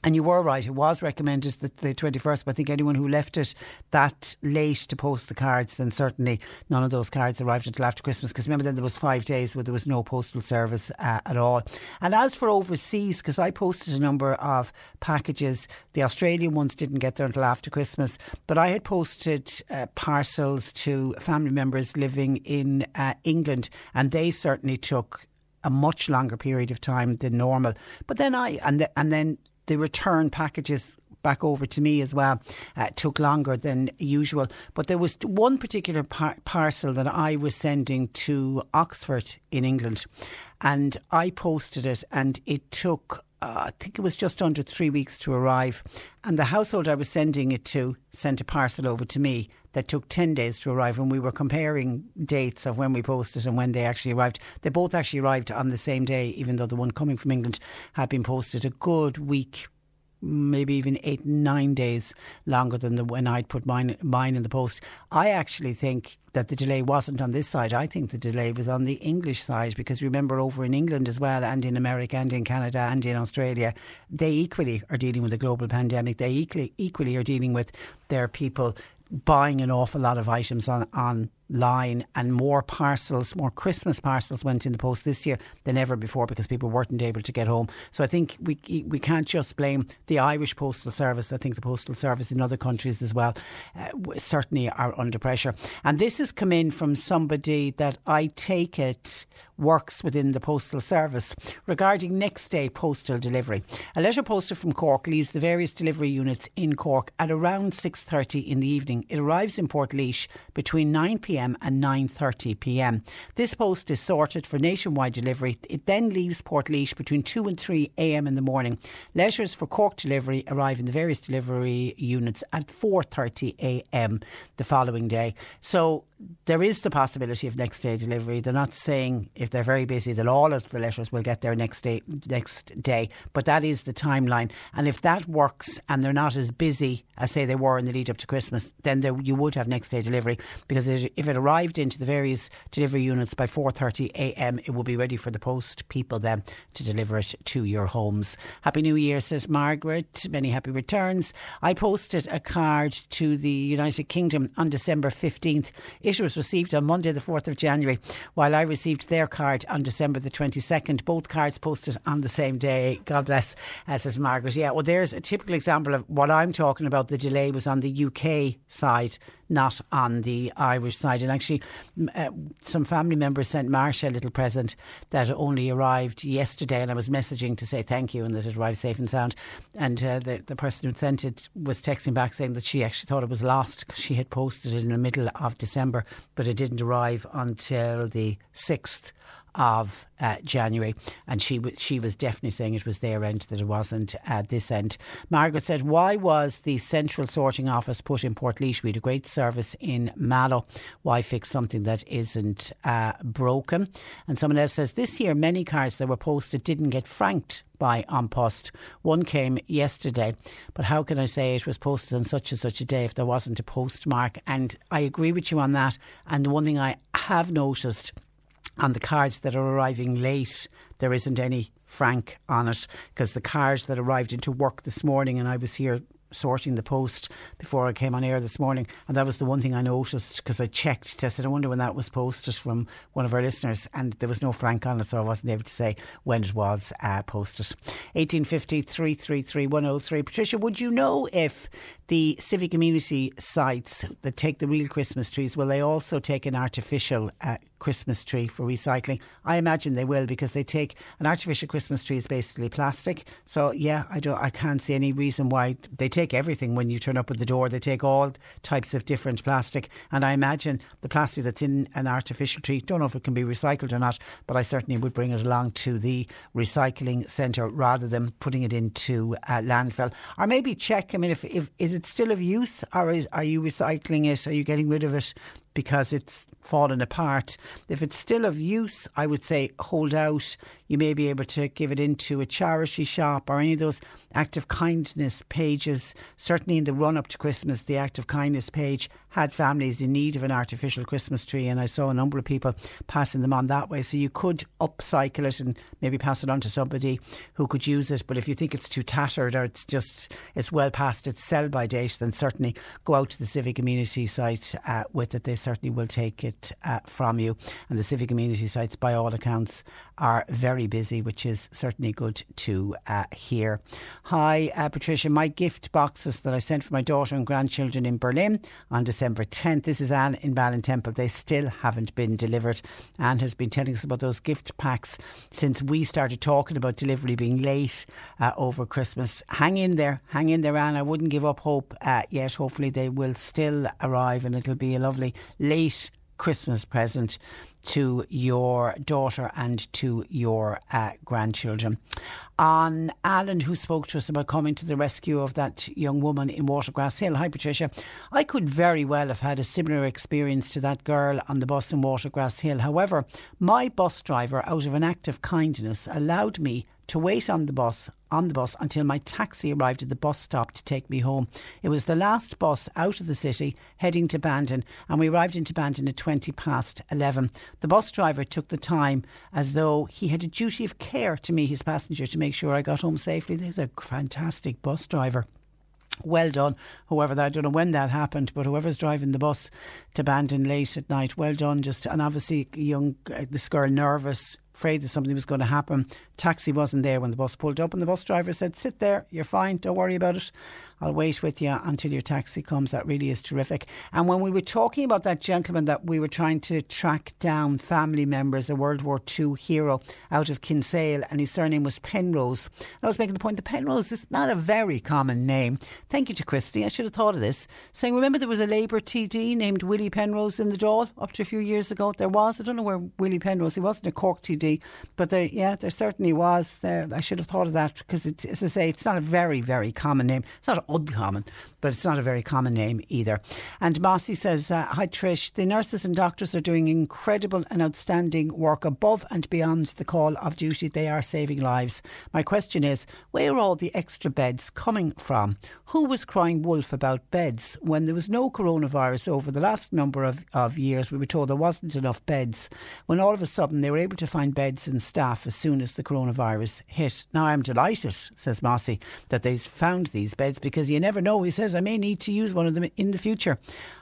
and you were right, it was recommended that the 21st, but I think anyone who left it that late to post the cards, then certainly none of those cards arrived until after Christmas. Because remember, then there was five days where there was no postal service uh, at all. And as for overseas, because I posted a number of packages, the Australian ones didn't get there until after Christmas, but I had posted uh, parcels to family members living in uh, England, and they certainly took a much longer period of time than normal. But then I and the, and then the return packages back over to me as well uh, took longer than usual. But there was one particular par- parcel that I was sending to Oxford in England, and I posted it, and it took. Uh, I think it was just under three weeks to arrive. And the household I was sending it to sent a parcel over to me that took 10 days to arrive. And we were comparing dates of when we posted and when they actually arrived. They both actually arrived on the same day, even though the one coming from England had been posted a good week maybe even eight, nine days longer than the when I'd put mine mine in the post. I actually think that the delay wasn't on this side. I think the delay was on the English side because remember over in England as well and in America and in Canada and in Australia, they equally are dealing with a global pandemic. They equally equally are dealing with their people buying an awful lot of items on online and more parcels, more Christmas parcels went in the post this year than ever before because people weren't able to get home. So I think we we can't just blame the Irish postal service. I think the postal service in other countries as well uh, certainly are under pressure. And this has come in from somebody that I take it works within the postal service regarding next day postal delivery. A letter posted from Cork leaves the various delivery units in Cork at around 6:30 in the evening. It arrives in Portlaoise between 9 p.m. and 9:30 p.m. This post is sorted for nationwide delivery. It then leaves Port Portlaoise between 2 and 3 a.m. in the morning. Letters for Cork delivery arrive in the various delivery units at 4:30 a.m. the following day. So there is the possibility of next day delivery. They're not saying if they're very busy that all of the letters will get there next day, next day, but that is the timeline. And if that works and they're not as busy as say they were in the lead up to Christmas, then there, you would have next day delivery because it, if it arrived into the various delivery units by 4:30 a.m., it will be ready for the post people then to deliver it to your homes. Happy New Year, says Margaret. Many happy returns. I posted a card to the United Kingdom on December 15th it was received on Monday, the 4th of January, while I received their card on December the 22nd. Both cards posted on the same day. God bless, uh, says Margaret. Yeah, well, there's a typical example of what I'm talking about. The delay was on the UK side not on the Irish side. And actually, uh, some family members sent Marsha a little present that only arrived yesterday, and I was messaging to say thank you and that it arrived safe and sound. And uh, the, the person who sent it was texting back saying that she actually thought it was lost because she had posted it in the middle of December, but it didn't arrive until the 6th of uh, January, and she w- she was definitely saying it was their end that it wasn't uh, this end. Margaret said, "Why was the central sorting office put in Portlaoise? We had a great service in Mallow. Why fix something that isn't uh, broken?" And someone else says, "This year, many cards that were posted didn't get franked." By An Post. One came yesterday, but how can I say it was posted on such and such a day if there wasn't a postmark? And I agree with you on that. And the one thing I have noticed on the cards that are arriving late, there isn't any frank on it because the cards that arrived into work this morning, and I was here sorting the post before I came on air this morning, and that was the one thing I noticed because I checked. I said, I wonder when that was posted from one of our listeners, and there was no frank on it, so I wasn't able to say when it was uh, posted. 1850 333 103. Patricia, would you know if the civic community sites that take the real Christmas trees will they also take an artificial uh, Christmas tree for recycling? I imagine they will because they take an artificial Christmas tree is basically plastic. So yeah, I don't, I can't see any reason why they take everything when you turn up at the door. They take all types of different plastic, and I imagine the plastic that's in an artificial tree. Don't know if it can be recycled or not, but I certainly would bring it along to the recycling centre rather than putting it into a landfill, or maybe check. I mean, if, if is it still of use, or is, are you recycling it? Are you getting rid of it? Because it's fallen apart. If it's still of use, I would say hold out. You may be able to give it into a charity shop or any of those act of kindness pages. Certainly in the run up to Christmas, the act of kindness page had families in need of an artificial Christmas tree, and I saw a number of people passing them on that way. So you could upcycle it and maybe pass it on to somebody who could use it. But if you think it's too tattered or it's just it's well past its sell by date, then certainly go out to the civic community site uh, with it. They certainly will take it uh, from you. And the civic amenity sites, by all accounts, are very busy, which is certainly good to uh, hear. Hi, uh, Patricia. My gift boxes that I sent for my daughter and grandchildren in Berlin on December 10th. This is Anne in Ballintemple. They still haven't been delivered. Anne has been telling us about those gift packs since we started talking about delivery being late uh, over Christmas. Hang in there, hang in there, Anne. I wouldn't give up hope uh, yet. Hopefully, they will still arrive and it'll be a lovely late Christmas present to your daughter and to your uh, grandchildren. On Alan, who spoke to us about coming to the rescue of that young woman in Watergrass Hill. Hi, Patricia. I could very well have had a similar experience to that girl on the bus in Watergrass Hill. However, my bus driver, out of an act of kindness, allowed me to wait on the bus on the bus until my taxi arrived at the bus stop to take me home. It was the last bus out of the city heading to Bandon and we arrived into Bandon at 20 past 11. The bus driver took the time as though he had a duty of care to me his passenger to make sure I got home safely. There's a fantastic bus driver well done. Whoever that. I don't know when that happened, but whoever's driving the bus to Bandon late at night, well done. Just and obviously, young uh, this girl nervous, afraid that something was going to happen. Taxi wasn't there when the bus pulled up, and the bus driver said, "Sit there, you're fine. Don't worry about it." I'll wait with you until your taxi comes. That really is terrific. And when we were talking about that gentleman that we were trying to track down family members, a World War II hero out of Kinsale, and his surname was Penrose. I was making the point that Penrose is not a very common name. Thank you to Christy. I should have thought of this. Saying, remember there was a Labour TD named Willie Penrose in the Dáil up to a few years ago? There was. I don't know where Willie Penrose, he wasn't a Cork TD, but there, yeah, there certainly was. There, I should have thought of that because, it's, as I say, it's not a very, very common name. It's not uncommon, but it's not a very common name either. And Mossy says, uh, Hi Trish, the nurses and doctors are doing incredible and outstanding work above and beyond the call of duty. They are saving lives. My question is, where are all the extra beds coming from? Who was crying wolf about beds when there was no coronavirus over the last number of, of years? We were told there wasn't enough beds. When all of a sudden they were able to find beds and staff as soon as the coronavirus hit. Now I'm delighted, says Mossy, that they've found these beds because you never know. He says, I may need to use one of them in the future.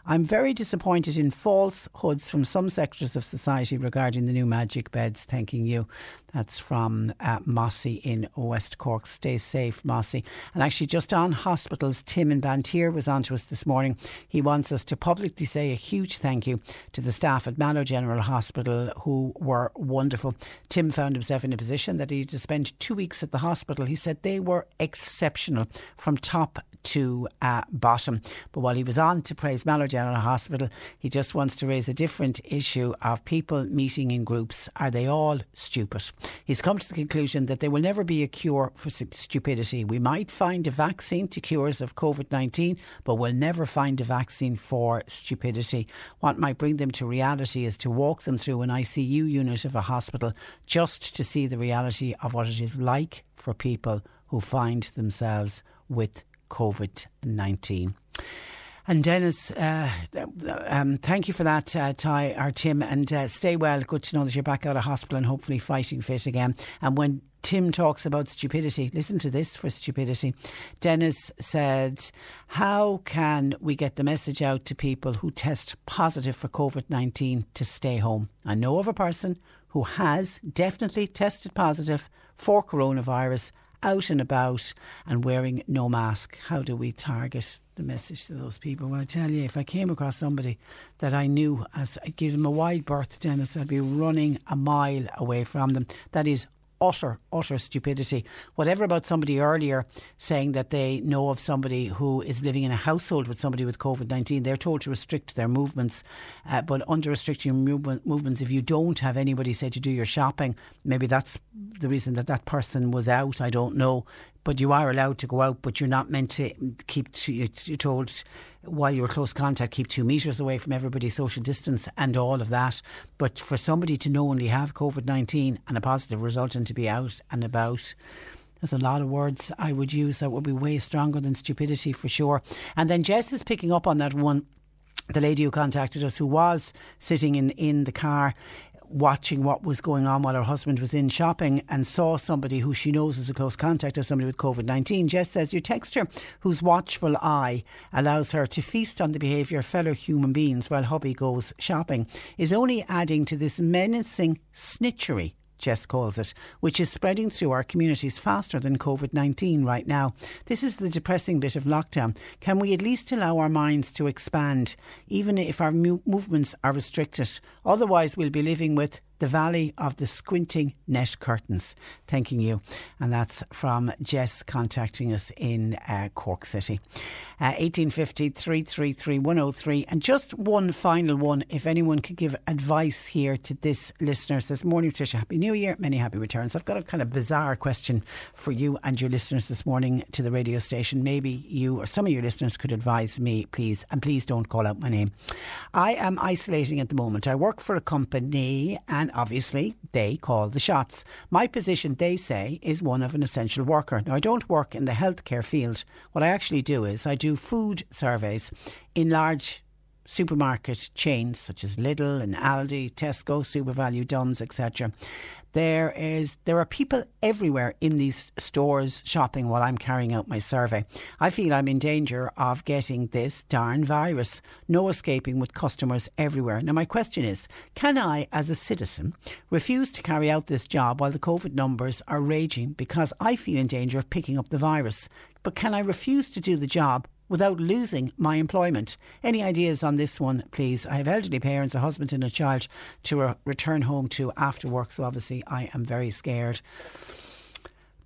I'm very disappointed in falsehoods from some sectors of society regarding the new magic beds. Thanking you. That's from uh, Mossy in West Cork. Stay safe, Mossy. And actually, just on hospitals, Tim in Bantry was on to us this morning. He wants us to publicly say a huge thank you to the staff at Mallow General Hospital who were wonderful. Tim found himself in a position that he had to spend two weeks at the hospital. He said they were exceptional from top to uh, bottom. But while he was on to praise Mallow General Hospital, he just wants to raise a different issue of people meeting in groups. Are they all stupid? He's come to the conclusion that there will never be a cure for stupidity. We might find a vaccine to cures of COVID 19, but we'll never find a vaccine for stupidity. What might bring them to reality is to walk them through an ICU unit of a hospital just to see the reality of what it is like for people who find themselves with COVID 19. And Dennis, uh, um, thank you for that, uh, Ty or Tim, and uh, stay well. Good to know that you're back out of hospital and hopefully fighting fit again. And when Tim talks about stupidity. Listen to this for stupidity. Dennis said, How can we get the message out to people who test positive for COVID 19 to stay home? I know of a person who has definitely tested positive for coronavirus out and about and wearing no mask. How do we target the message to those people? Well, I tell you, if I came across somebody that I knew as I give them a wide berth, Dennis, I'd be running a mile away from them. That is utter, utter stupidity. Whatever about somebody earlier saying that they know of somebody who is living in a household with somebody with COVID 19, they're told to restrict their movements. Uh, but under restricting movement, movements, if you don't have anybody say to do your shopping, maybe that's the reason that that person was out. I don't know but you are allowed to go out, but you're not meant to keep. To, you're told while you're close contact, keep two metres away from everybody, social distance, and all of that. But for somebody to knowingly have COVID 19 and a positive result and to be out and about, there's a lot of words I would use that would be way stronger than stupidity for sure. And then Jess is picking up on that one the lady who contacted us who was sitting in in the car watching what was going on while her husband was in shopping and saw somebody who she knows is a close contact of somebody with COVID 19. Jess says your texture, whose watchful eye allows her to feast on the behaviour of fellow human beings while hubby goes shopping, is only adding to this menacing snitchery Jess calls it, which is spreading through our communities faster than COVID 19 right now. This is the depressing bit of lockdown. Can we at least allow our minds to expand, even if our movements are restricted? Otherwise, we'll be living with the Valley of the Squinting Net Curtains. Thanking you. And that's from Jess contacting us in uh, Cork City. Uh, 1850 333 103. And just one final one, if anyone could give advice here to this listener. Says, Morning, Patricia. Happy New Year. Many happy returns. I've got a kind of bizarre question for you and your listeners this morning to the radio station. Maybe you or some of your listeners could advise me, please. And please don't call out my name. I am isolating at the moment. I work for a company and and obviously they call the shots. My position, they say, is one of an essential worker. Now, I don't work in the healthcare field. What I actually do is I do food surveys in large supermarket chains such as Lidl and Aldi, Tesco, SuperValu, Dunnes, etc. There is there are people everywhere in these stores shopping while I'm carrying out my survey. I feel I'm in danger of getting this darn virus. No escaping with customers everywhere. Now my question is, can I as a citizen refuse to carry out this job while the COVID numbers are raging because I feel in danger of picking up the virus? But can I refuse to do the job without losing my employment. Any ideas on this one, please? I have elderly parents, a husband and a child to re- return home to after work, so obviously I am very scared.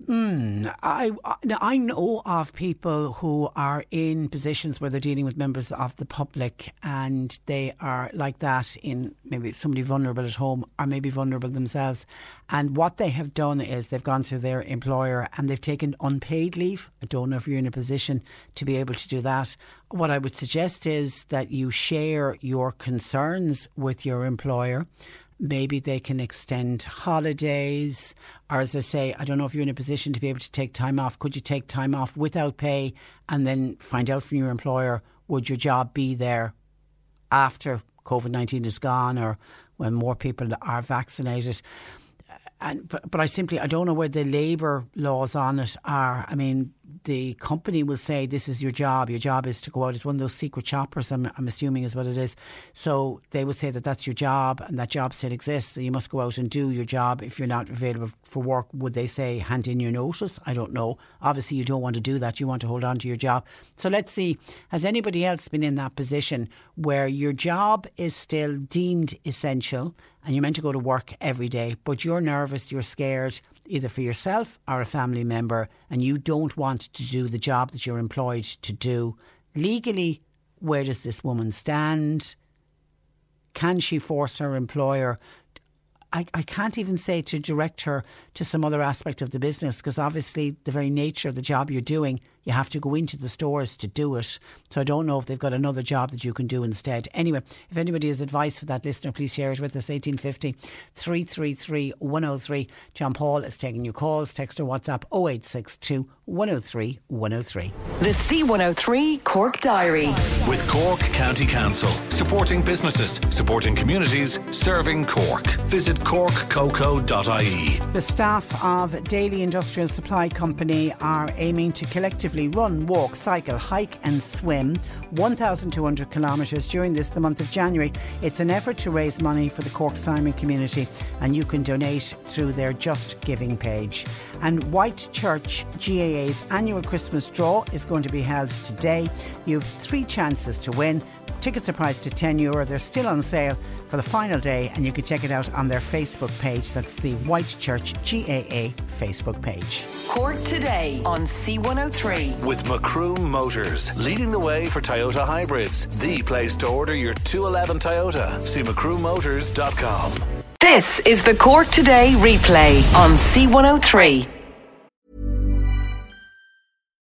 Mm, I I know of people who are in positions where they're dealing with members of the public, and they are like that in maybe somebody vulnerable at home, or maybe vulnerable themselves. And what they have done is they've gone to their employer and they've taken unpaid leave. I don't know if you're in a position to be able to do that. What I would suggest is that you share your concerns with your employer maybe they can extend holidays. Or, as I say, I don't know if you're in a position to be able to take time off. Could you take time off without pay and then find out from your employer would your job be there after COVID 19 is gone or when more people are vaccinated? And, but, but I simply I don't know where the labour laws on it are. I mean, the company will say this is your job. Your job is to go out. It's one of those secret shoppers. I'm, I'm assuming is what it is. So they would say that that's your job, and that job still exists. And you must go out and do your job. If you're not available for work, would they say hand in your notice? I don't know. Obviously, you don't want to do that. You want to hold on to your job. So let's see. Has anybody else been in that position where your job is still deemed essential? And you're meant to go to work every day, but you're nervous, you're scared, either for yourself or a family member, and you don't want to do the job that you're employed to do. Legally, where does this woman stand? Can she force her employer I, I can't even say to direct her to some other aspect of the business because obviously the very nature of the job you're doing, you have to go into the stores to do it. So I don't know if they've got another job that you can do instead. Anyway, if anybody has advice for that listener, please share it with us. 1850 333 103. John Paul is taking your calls. Text or WhatsApp 0862 103 103. The C103 Cork Diary. With Cork County Council, supporting businesses, supporting communities, serving Cork. Visit corkcoco.ie. The staff of Daily Industrial Supply Company are aiming to collectively run, walk, cycle, hike, and swim 1,200 kilometres during this, the month of January. It's an effort to raise money for the Cork Simon community, and you can donate through their Just Giving page. And Whitechurch GAA's annual Christmas draw is going to be held today. You have three chances to win. Tickets are priced at 10 euro. They're still on sale for the final day, and you can check it out on their Facebook page. That's the Whitechurch GAA Facebook page. Cork today on C103. With Macroom Motors, leading the way for Toyota hybrids. The place to order your 211 Toyota. See macroommotors.com. This is the Cork Today replay on C103.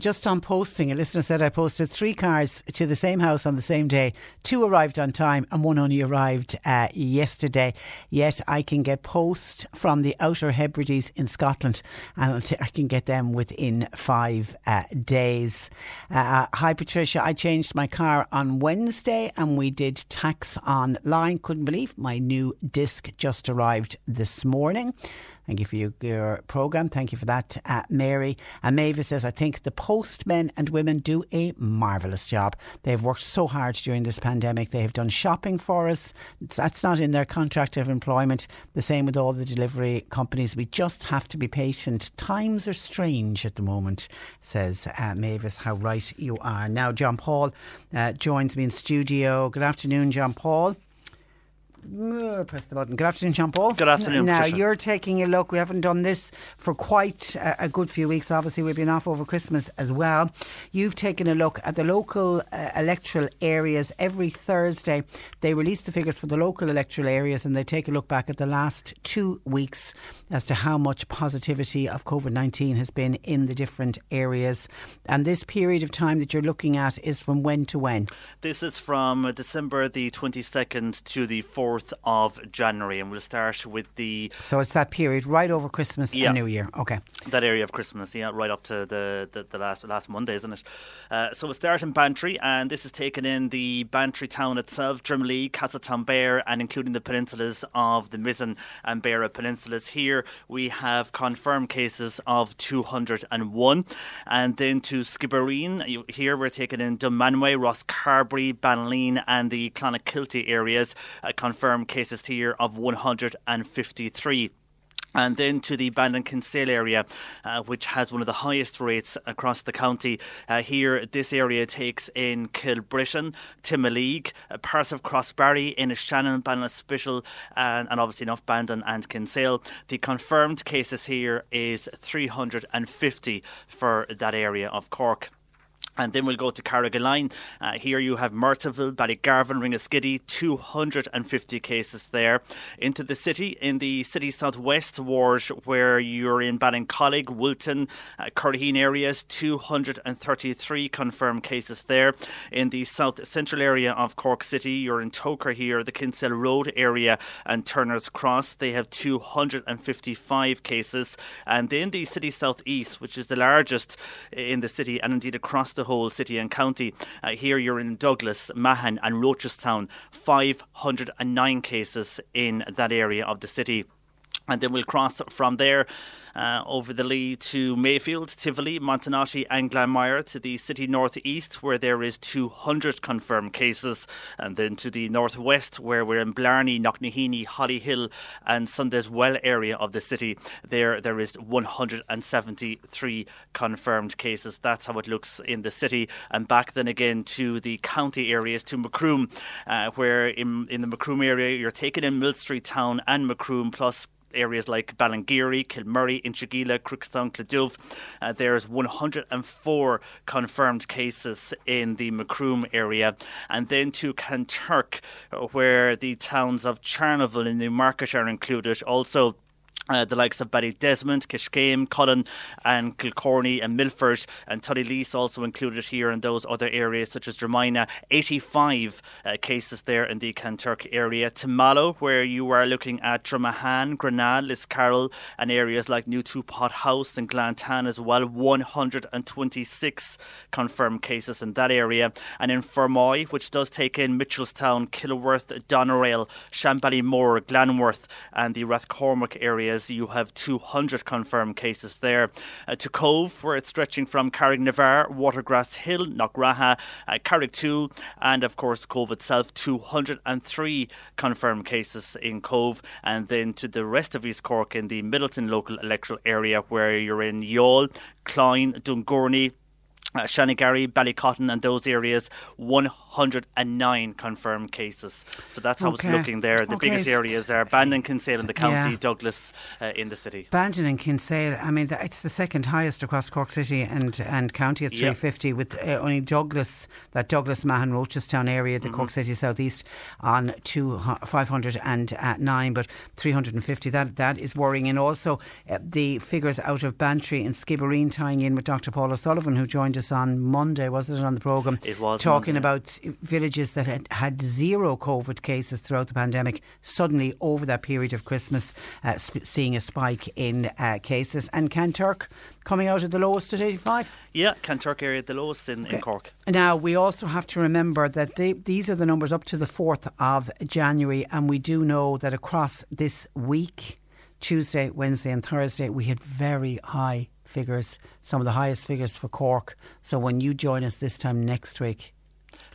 Just on posting, a listener said I posted three cars to the same house on the same day. Two arrived on time and one only arrived uh, yesterday. Yet I can get post from the Outer Hebrides in Scotland and I can get them within five uh, days. Uh, hi Patricia, I changed my car on Wednesday and we did tax online. Couldn't believe my new disc just arrived this morning. Thank you for your, your programme. Thank you for that, uh, Mary. And Mavis says, I think the postmen and women do a marvellous job. They've worked so hard during this pandemic. They have done shopping for us. That's not in their contract of employment. The same with all the delivery companies. We just have to be patient. Times are strange at the moment, says uh, Mavis. How right you are. Now, John Paul uh, joins me in studio. Good afternoon, John Paul. Uh, Press the button. Good afternoon, Jean Paul. Good afternoon, Now Patricia. you're taking a look. We haven't done this for quite a, a good few weeks. Obviously, we've been off over Christmas as well. You've taken a look at the local uh, electoral areas every Thursday. They release the figures for the local electoral areas, and they take a look back at the last two weeks as to how much positivity of COVID nineteen has been in the different areas. And this period of time that you're looking at is from when to when? This is from December the 22nd to the 4th of January, and we'll start with the So it's that period right over Christmas Yeah. and New Year. Okay. that area of Christmas, yeah, right up to the, the, the last last Monday, isn't it? Uh, so we'll start in Bantry, and this is taken in the Bantry town itself, Drumlee, Castletownbere, and including the peninsulas of the Mizen and Beara peninsulas. Here we have confirmed cases of 201, and then to Skibbereen, here we're taking in Dunmanway, Rosscarbery, Ballineen, and the Clonakilty areas. Uh, confirmed cases here of 153 and then to the Bandon Kinsale area, uh, which has one of the highest rates across the county. Uh, here, this area takes in Kilbrittain, Timoleague, uh, parts of Crossbarry, Innishannon, Ballinspittle, and, and obviously enough Bandon and Kinsale. The confirmed cases here is 350 for that area of Cork. And then we'll go to Carrigaline. Uh, here you have Myrtleville, Ballygarvan, Ringaskiddy, 250 cases there. Into the city, in the city southwest ward, where you're in Ballincollig, Wilton, uh, Curraheen areas, 233 confirmed cases there. In the south central area of Cork City, you're in Togher here, the Kinsale Road area, and Turner's Cross. They have 255 cases. And then the city southeast, which is the largest in the city and indeed across the whole city and county. Uh, here you're in Douglas, Mahon, and Rochestown, 509 cases in that area of the city. And then we'll cross from there uh, over the Lee to Mayfield, Tivoli, Montenotte, and Glanmire to the city northeast, where there is 200 confirmed cases, and then to the northwest, where we're in Blarney, Knocknaheeny, Hollyhill, and Sunday's Well area of the city. There, there is 173 confirmed cases. That's how it looks in the city. And back then again to the county areas, to Macroom, uh, where in, in the Macroom area you're taking in Millstreet Town and Macroom, plus areas like Ballingeary, Kilmurry, Inchigeelagh, Crookstown, Cloughduv. Uh, there's 104 confirmed cases in the Macroom area. And then to Kanturk, where the towns of Charleville and Newmarket are included. Also, uh, the likes of Barry Desmond, Kiskeam, Cullen, and Kilcorney and Milford, and Tully Tullylease also included here in those other areas such as Dromina. 85 uh, cases there in the Kanturk area. Mallow, where you are looking at Dromahane, Grenagh, Liscarroll, and areas like New Pot House and Glantane as well. 126 confirmed cases in that area. And in Fermoy, which does take in Mitchelstown, Kilworth, Doneraile, Shanballymore, Glanworth, and the Rathcormac area areas, you have 200 confirmed cases there. Uh, to Cobh, where it's stretching from Carrignavar, Watergrass Hill, Knockraha, uh, and of course Cobh itself, 203 confirmed cases in Cobh, And then to the rest of East Cork in the Midleton local electoral area, where you're in Youghal, Cloyne, Dungourney, uh, Shanagarry, Ballycotton, and those areas, 109 confirmed cases. So that's how Okay. it's looking there. The Okay, biggest areas are Bandon, Kinsale in the county, Yeah. Douglas uh, in the city. Bandon and Kinsale, I mean, it's the second highest across Cork City and, and County at Yeah. 350, with uh, only Douglas, that Douglas Mahon Rochestown area, the Mm-hmm. Cork City Southeast, on two, 509, but 350. That That is worrying. And also uh, the figures out of Bantry and Skibbereen tying in with Dr. Paul O'Sullivan, who joined us on Monday, wasn't it, on the programme? It was Talking Monday. about villages that had had zero COVID cases throughout the pandemic, suddenly over that period of Christmas, uh, sp- seeing a spike in uh, cases. And Kanturk coming out at the lowest at 85. Yeah, Kanturk area the lowest in, in Cork. Now, we also have to remember that they, these are the numbers up to the 4th of January, and we do know that across this week, Tuesday, Wednesday, and Thursday, we had very high figures, some of the highest figures for Cork. So when you join us this time next week,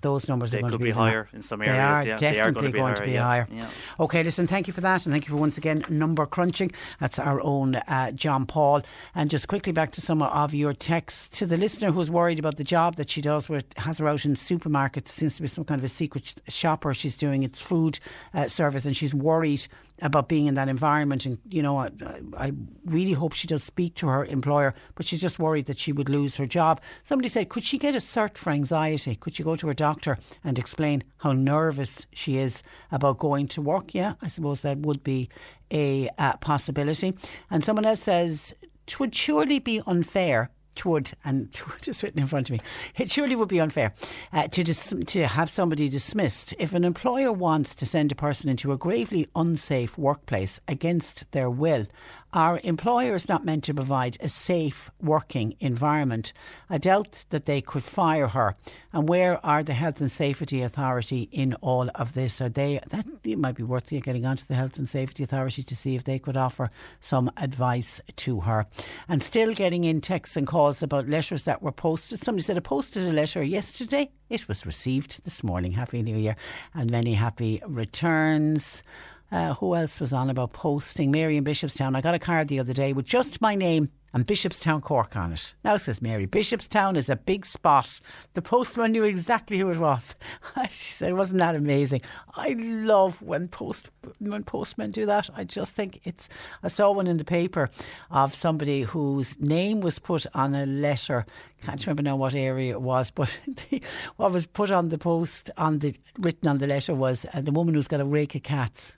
those numbers They are going to be be higher in some They areas, are yeah. They are definitely going to be higher, yeah, yeah. Okay, listen, thank you for that, and thank you for once again number crunching. That's our own uh, John Paul. And just quickly back to some of your texts to the listener who's worried about the job that she does, where it has her out in supermarkets. Seems to be some kind of a secret shopper. She's doing its food uh, service, and she's worried about being in that environment. And you know, I, I really hope she does speak to her employer, but she's just worried that she would lose her job. Somebody said, could she get a cert for anxiety? Could she go to her doctor and explain how nervous she is about going to work? Yeah, I suppose that would be a uh, possibility. And someone else says, it would surely be unfair would, and *laughs* just written in front of me, it surely would be unfair uh, to dis- to have somebody dismissed if an employer wants to send a person into a gravely unsafe workplace against their will. Our employer is not meant to provide a safe working environment. I doubt that they could fire her. And where are the health and safety authority in all of this? Are they that it might be worth getting onto the health and safety authority to see if they could offer some advice to her. And still getting in texts and calls about letters that were posted. Somebody said I posted a letter yesterday. It was received this morning. Happy New Year and many happy returns. Uh, who else was on about posting? Mary in Bishopstown. I got a card the other day with just my name and Bishopstown Cork on it. Now says Mary, Bishopstown is a big spot. The postman knew exactly who it was. *laughs* she said, "Wasn't that amazing?" I love when post when postmen do that. I just think it's. I saw one in the paper of somebody whose name was put on a letter. Can't remember now what area it was, but *laughs* the, what was put on the post on the written on the letter was uh, the woman who's got a rake of cats.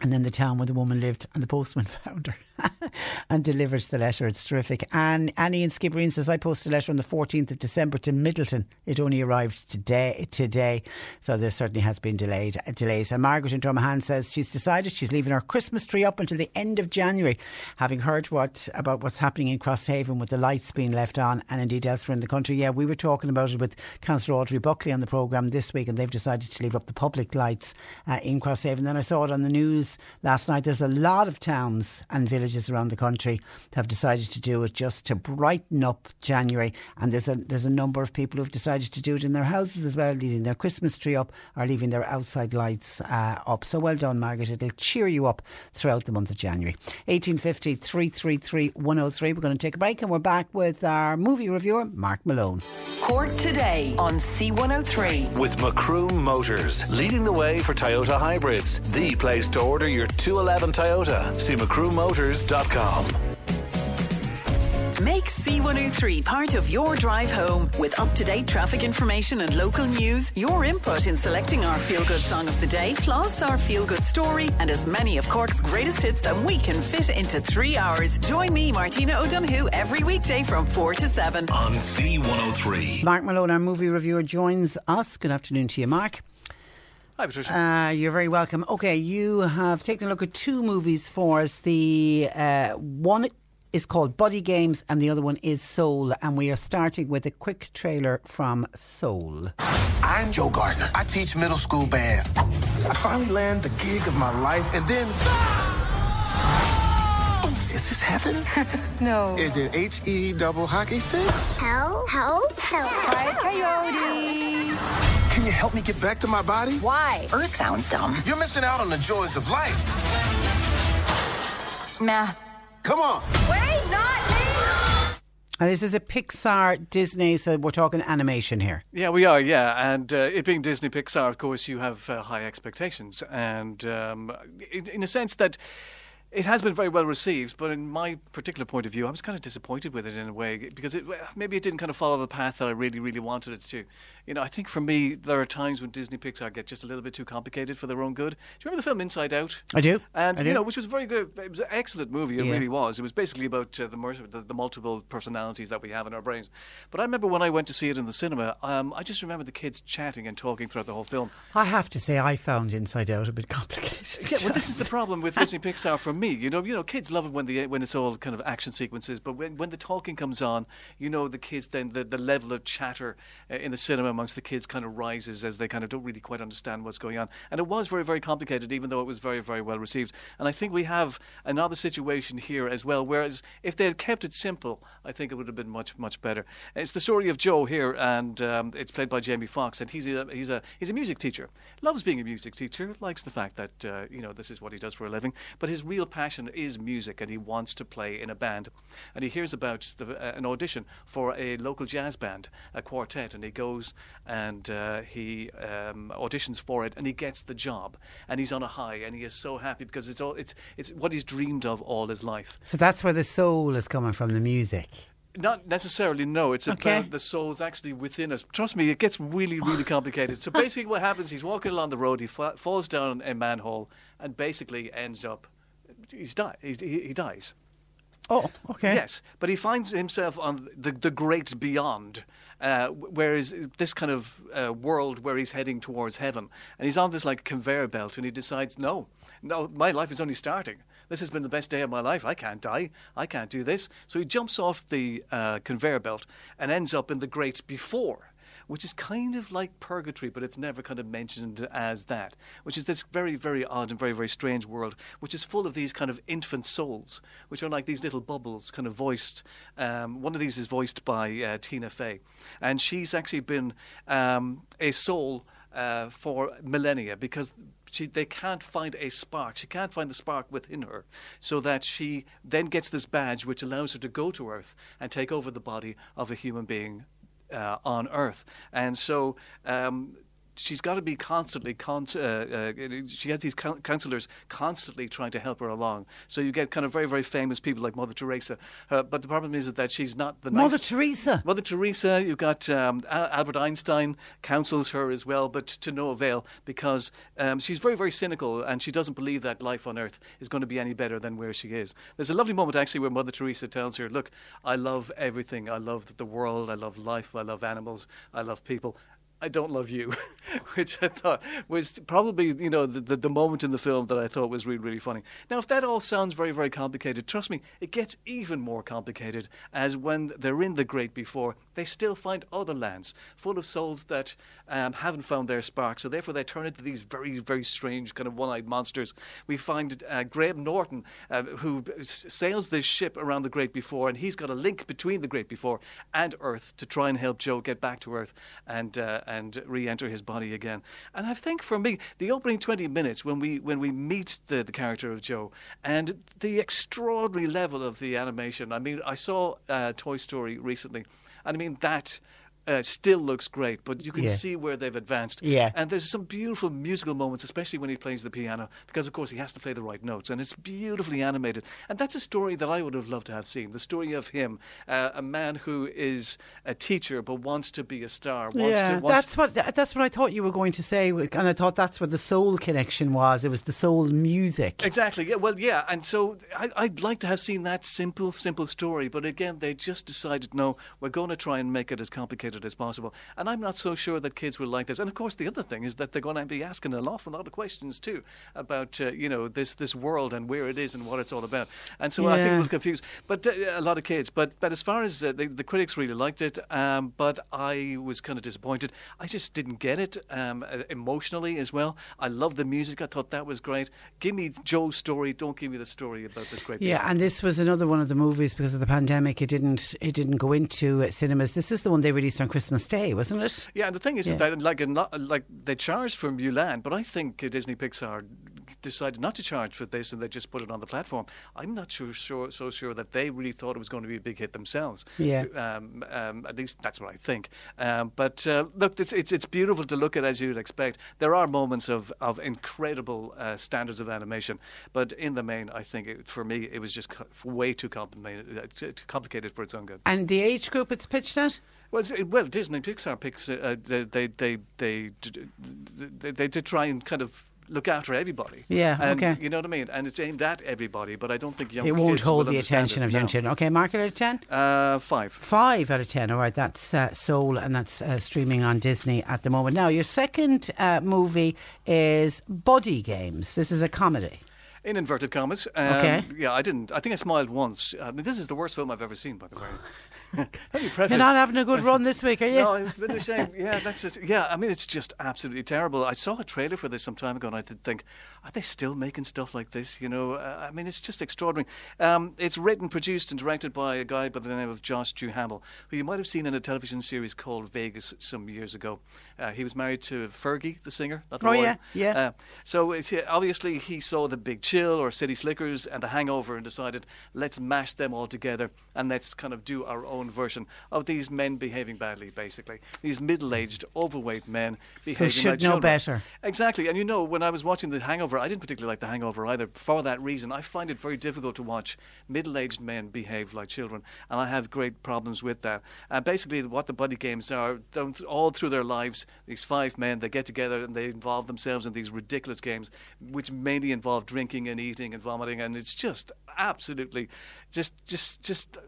And then the town where the woman lived, and the postman *laughs* found her. *laughs* and delivers the letter. It's terrific. And Annie in Skibbereen says, I posted a letter on the 14th of December to Midleton. It only arrived today, today. So there certainly has been delayed delays. And Margaret in Dromahane says she's decided she's leaving her Christmas tree up until the end of January, having heard what about what's happening in Crosshaven with the lights being left on and indeed elsewhere in the country. Yeah, we were talking about it with Councillor Audrey Buckley on the programme this week, and they've decided to leave up the public lights uh, in Crosshaven. Then I saw it on the news last night. There's a lot of towns and villages around the country have decided to do it just to brighten up January. And there's a there's a number of people who've decided to do it in their houses as well, leaving their Christmas tree up or leaving their outside lights uh, up. So well done, Margaret. It'll cheer you up throughout the month of January. 1850 333 103. We're going to take a break and we're back with our movie reviewer, Mark Malone. Cork today on C103. With Macroom Motors, leading the way for Toyota hybrids. The place to order your 211 Toyota. See macroommotors.com. Make C103 part of your drive home with up to date traffic information and local news, your input in selecting our feel good song of the day, plus our feel good story, and as many of Cork's greatest hits that we can fit into three hours. Join me, Martina O'Donoghue, every weekday from 4 to 7 on C103. Mark Malone, our movie reviewer, joins us. Good afternoon to you, Mark. Hi, Patricia. Uh, you're very welcome. Okay, you have taken a look at two movies for us. The uh, one is called Buddy Games, and the other one is Soul. And we are starting with a quick trailer from Soul. I'm Joe Gardner. I teach middle school band. I finally land the gig of my life, and then. Oh, is this heaven? *laughs* no. Is it H E double hockey sticks? Hell, hell, hell. Quiet coyote. Can you help me get back to my body? Why? Earth sounds dumb. You're missing out on the joys of life. Nah. Come on. Wait, not me! And this is a Pixar Disney, so we're talking animation here. Yeah, we are, yeah. And uh, it being Disney Pixar, of course, you have uh, high expectations. And um, in, in a sense that it has been very well received, but in my particular point of view, I was kind of disappointed with it in a way because it, maybe it didn't kind of follow the path that I really, really wanted it to. You know, I think for me, there are times when Disney Pixar get just a little bit too complicated for their own good. Do you remember the film Inside Out? I do. And I do. you know, which was very good. It was an excellent movie. It Yeah. really was. It was basically about uh, the, mur- the the multiple personalities that we have in our brains. But I remember when I went to see it in the cinema, um, I just remember the kids chatting and talking throughout the whole film. I have to say, I found Inside Out a bit *laughs* complicated. Yeah, well, this is the problem with *laughs* Disney Pixar for me. You know, you know, kids love it when the when it's all kind of action sequences, but when when the talking comes on, you know, the kids then the, the level of chatter uh, in the cinema amongst the kids kind of rises as they kind of don't really quite understand what's going on. And it was very very complicated, even though it was very very well received. And I think we have another situation here as well. Whereas if they had kept it simple, I think it would have been much much better. It's the story of Joe here, and um, it's played by Jamie Foxx, and he's a he's a he's a music teacher. Loves being a music teacher. Likes the fact that uh, you know this is what he does for a living. But his real passion is music, and he wants to play in a band. And he hears about the, uh, an audition for a local jazz band, a quartet, and he goes and uh, he um, auditions for it, and he gets the job, and he's on a high, and he is so happy because it's all it's it's what he's dreamed of all his life. So that's where the soul is coming from, the music. Not necessarily, no. It's Okay. about the souls actually within us. Trust me, it gets really, really *laughs* complicated. So basically, what happens? He's walking along the road. He fa- falls down a manhole, and basically ends up. He's di- he's, he, he dies. Oh, okay. Yes, but he finds himself on the the great beyond, uh, whereas this kind of uh, world where he's heading towards heaven, and he's on this like conveyor belt, and he decides, no, no, my life is only starting. This has been the best day of my life. I can't die. I can't do this. So he jumps off the uh, conveyor belt and ends up in the great before. Which is kind of like purgatory, but it's never kind of mentioned as that. Which is this very, very odd and very, very strange world, which is full of these kind of infant souls, which are like these little bubbles, kind of voiced. Um, one of these is voiced by uh, Tina Fey, and she's actually been um, a soul uh, for millennia because she, they can't find a spark. She can't find the spark within her, so that she then gets this badge which allows her to go to Earth and take over the body of a human being uh, on Earth. And so um, she's got to be constantly. Con- uh, uh, she has these coun- counselors constantly trying to help her along. So you get kind of very very famous people like Mother Teresa. Uh, but the problem is that she's not the Mother nice- Teresa. Mother Teresa. You've got um, Al- Albert Einstein counsels her as well, but to no avail because um, she's very very cynical and she doesn't believe that life on Earth is going to be any better than where she is. There's a lovely moment actually where Mother Teresa tells her, "Look, I love everything. I love the world. I love life. I love animals. I love people." I don't love you, *laughs* which I thought was probably you know the, the, the moment in the film that I thought was really really funny. Now, if that all sounds very very complicated, trust me, it gets even more complicated as when they're in the great before, they still find other lands full of souls that um, haven't found their spark. So therefore, they turn into these very very strange kind of one-eyed monsters. We find uh, Graham Norton, uh, who sails this ship around the great before, and he's got a link between the great before and Earth to try and help Joe get back to Earth and. Uh, and re-enter his body again. And I think for me, the opening twenty minutes when we when we meet the, the character of Joe and the extraordinary level of the animation. I mean, I saw uh, Toy Story recently, and I mean that. Uh, still looks great, but you can Yeah. see where they've advanced. Yeah. And there's some beautiful musical moments, especially when he plays the piano, because of course he has to play the right notes, and it's beautifully animated. And that's a story that I would have loved to have seen. The story of him, uh, a man who is a teacher but wants to be a star. Wants yeah, to, wants that's what that's what I thought you were going to say, and I thought that's what the soul connection was. It was the soul music. Exactly. Yeah. Well, yeah. And so I, I'd like to have seen that simple, simple story. But again, they just decided, no, we're going to try and make it as complicated as possible. And I'm not so sure that kids will like this. And of course, the other thing is that they're going to be asking an awful lot of questions too about, uh, you know, this this world and where it is and what it's all about. And so I think we'll confuse. But uh, a lot of kids. But but as far as uh, the, the critics really liked it, um, but I was kind of disappointed. I just didn't get it um, uh, emotionally as well. I love the music. I thought that was great. Give me Joe's story. Don't give me the story about this great. Yeah, and this was another one of the movies because of the pandemic. It didn't it didn't go into cinemas. This is the one they released on Christmas Day, wasn't it? Yeah, and the thing is Yeah. that like like they charged for Mulan, but I think Disney Pixar decided not to charge for this and they just put it on the platform. I'm not sure, sure so sure that they really thought it was going to be a big hit themselves. Yeah. Um, um, at least that's what I think. Um, but uh, look, it's, it's it's beautiful to look at as you'd expect. There are moments of of incredible uh, standards of animation, but in the main, I think it, for me it was just co- way too complicated, uh, too complicated for its own good. And the age group it's pitched at? Well, well, Disney Pixar picks uh, they, they they they they they did try and kind of look after everybody. Yeah, and, okay. You know what I mean? And it's aimed at everybody, but I don't think young it won't kids hold the attention of young No. children. Okay, mark it out of 10? Uh, five. Five out of 10. All right, that's uh, Soul, and that's uh, streaming on Disney at the moment. Now, your second uh, movie is Buddy Games. This is a comedy. In inverted commas. Um, Okay. Yeah, I didn't. I think I smiled once. I mean, this is the worst film I've ever seen, by the way. *laughs* Let me *laughs* preface. You're not having a good run this week, are you? No, it was a bit of a shame. *laughs* Yeah, that's it. Yeah, I mean, it's just absolutely terrible. I saw a trailer for this some time ago, and I did think, are they still making stuff like this? You know, uh, I mean, it's just extraordinary. Um, it's written, produced, and directed by a guy by the name of Josh Duhamel, who you might have seen in a television series called Vegas some years ago. Uh, he was married to Fergie, the singer. Not the Oh, lawyer. yeah, yeah. Uh, so it's, obviously he saw the Big Chill or City Slickers and the Hangover and decided let's mash them all together and let's kind of do our own version of these men behaving badly. Basically, these middle-aged, overweight men behaving who should like know children. better. Exactly, and you know when I was watching the Hangover, I didn't particularly like the Hangover either. For that reason, I find it very difficult to watch middle-aged men behave like children, and I have great problems with that. And basically, what the buddy games are, all through their lives, these five men they get together and they involve themselves in these ridiculous games, which mainly involve drinking and eating and vomiting, and it's just absolutely, just, just, just. uh,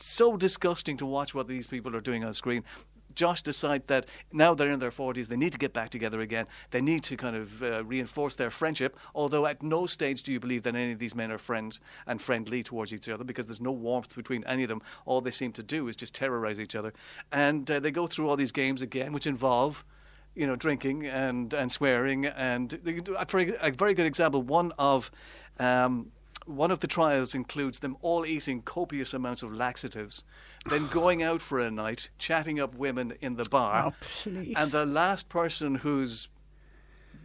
So disgusting to watch what these people are doing on screen. Josh decide that now they're in their 40s, they need to get back together again. They need to kind of uh, reinforce their friendship. Although at no stage do you believe that any of these men are friends and friendly towards each other because there's no warmth between any of them. All they seem to do is just terrorize each other. And uh, they go through all these games again, which involve you know, drinking and, and swearing. And for a very good example, one of um, one of the trials includes them all eating copious amounts of laxatives, then *sighs* going out for a night, chatting up women in the bar, Oh, and the last person whose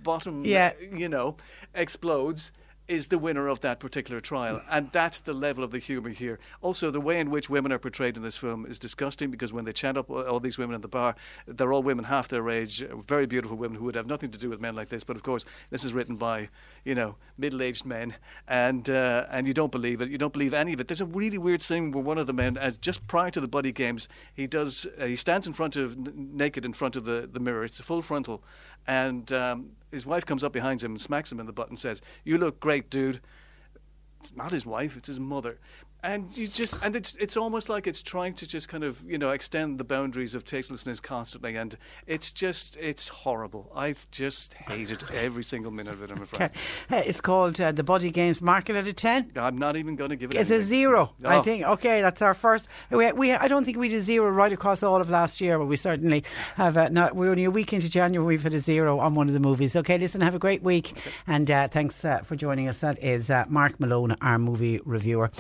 bottom, Yeah. you know, explodes. Is the winner of that particular trial. And that's the level of the humour here. Also, the way in which women are portrayed in this film is disgusting because when they chat up all these women in the bar, they're all women half their age, very beautiful women who would have nothing to do with men like this. But of course, this is written by, you know, middle aged men. And, uh, and you don't believe it. You don't believe any of it. There's a really weird scene where one of the men, as just prior to the buddy games, he does, uh, he stands in front of, n- naked in front of the, the mirror. It's a full frontal. And um, his wife comes up behind him and smacks him in the butt and says, You look great, dude. It's not his wife, it's his mother. And you just, and it's it's almost like it's trying to just kind of you know extend the boundaries of tastelessness constantly, and it's just it's horrible. I've just hated every single minute of it. I'm *laughs* afraid. It's called uh, The Buddy Games. Mark it at a 10. I'm not even going to give it. It's a anything. zero, I Oh. think. Okay, that's our first. We, we, I don't think we did zero right across all of last year, but we certainly have. Uh, not, we're only a week into January. We've had a zero on one of the movies. Okay, listen, have a great week, and uh, thanks uh, for joining us. That is uh, Mark Malone, our movie reviewer.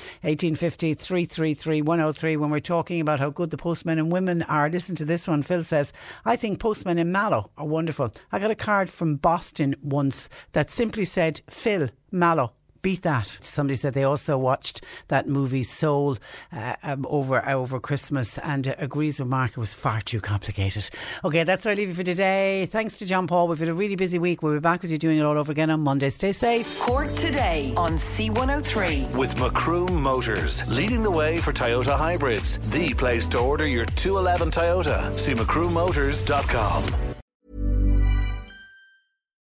1850 333 103. When we're talking about how good the postmen and women are, listen to this one. Phil says, "I think postmen in Mallow are wonderful. I got a card from Boston once that simply said Phil Mallow." Beat that. Somebody said they also watched that movie Soul uh, um, over over Christmas and uh, agrees with Mark it was far too complicated. Okay, that's our leaving for today. Thanks to John Paul. We've had a really busy week. We'll be back with you doing it all over again on Monday. Stay safe. Cork today on C103. With Macroom Motors, leading the way for Toyota hybrids. The place to order your 211 Toyota. See macroommotors.com.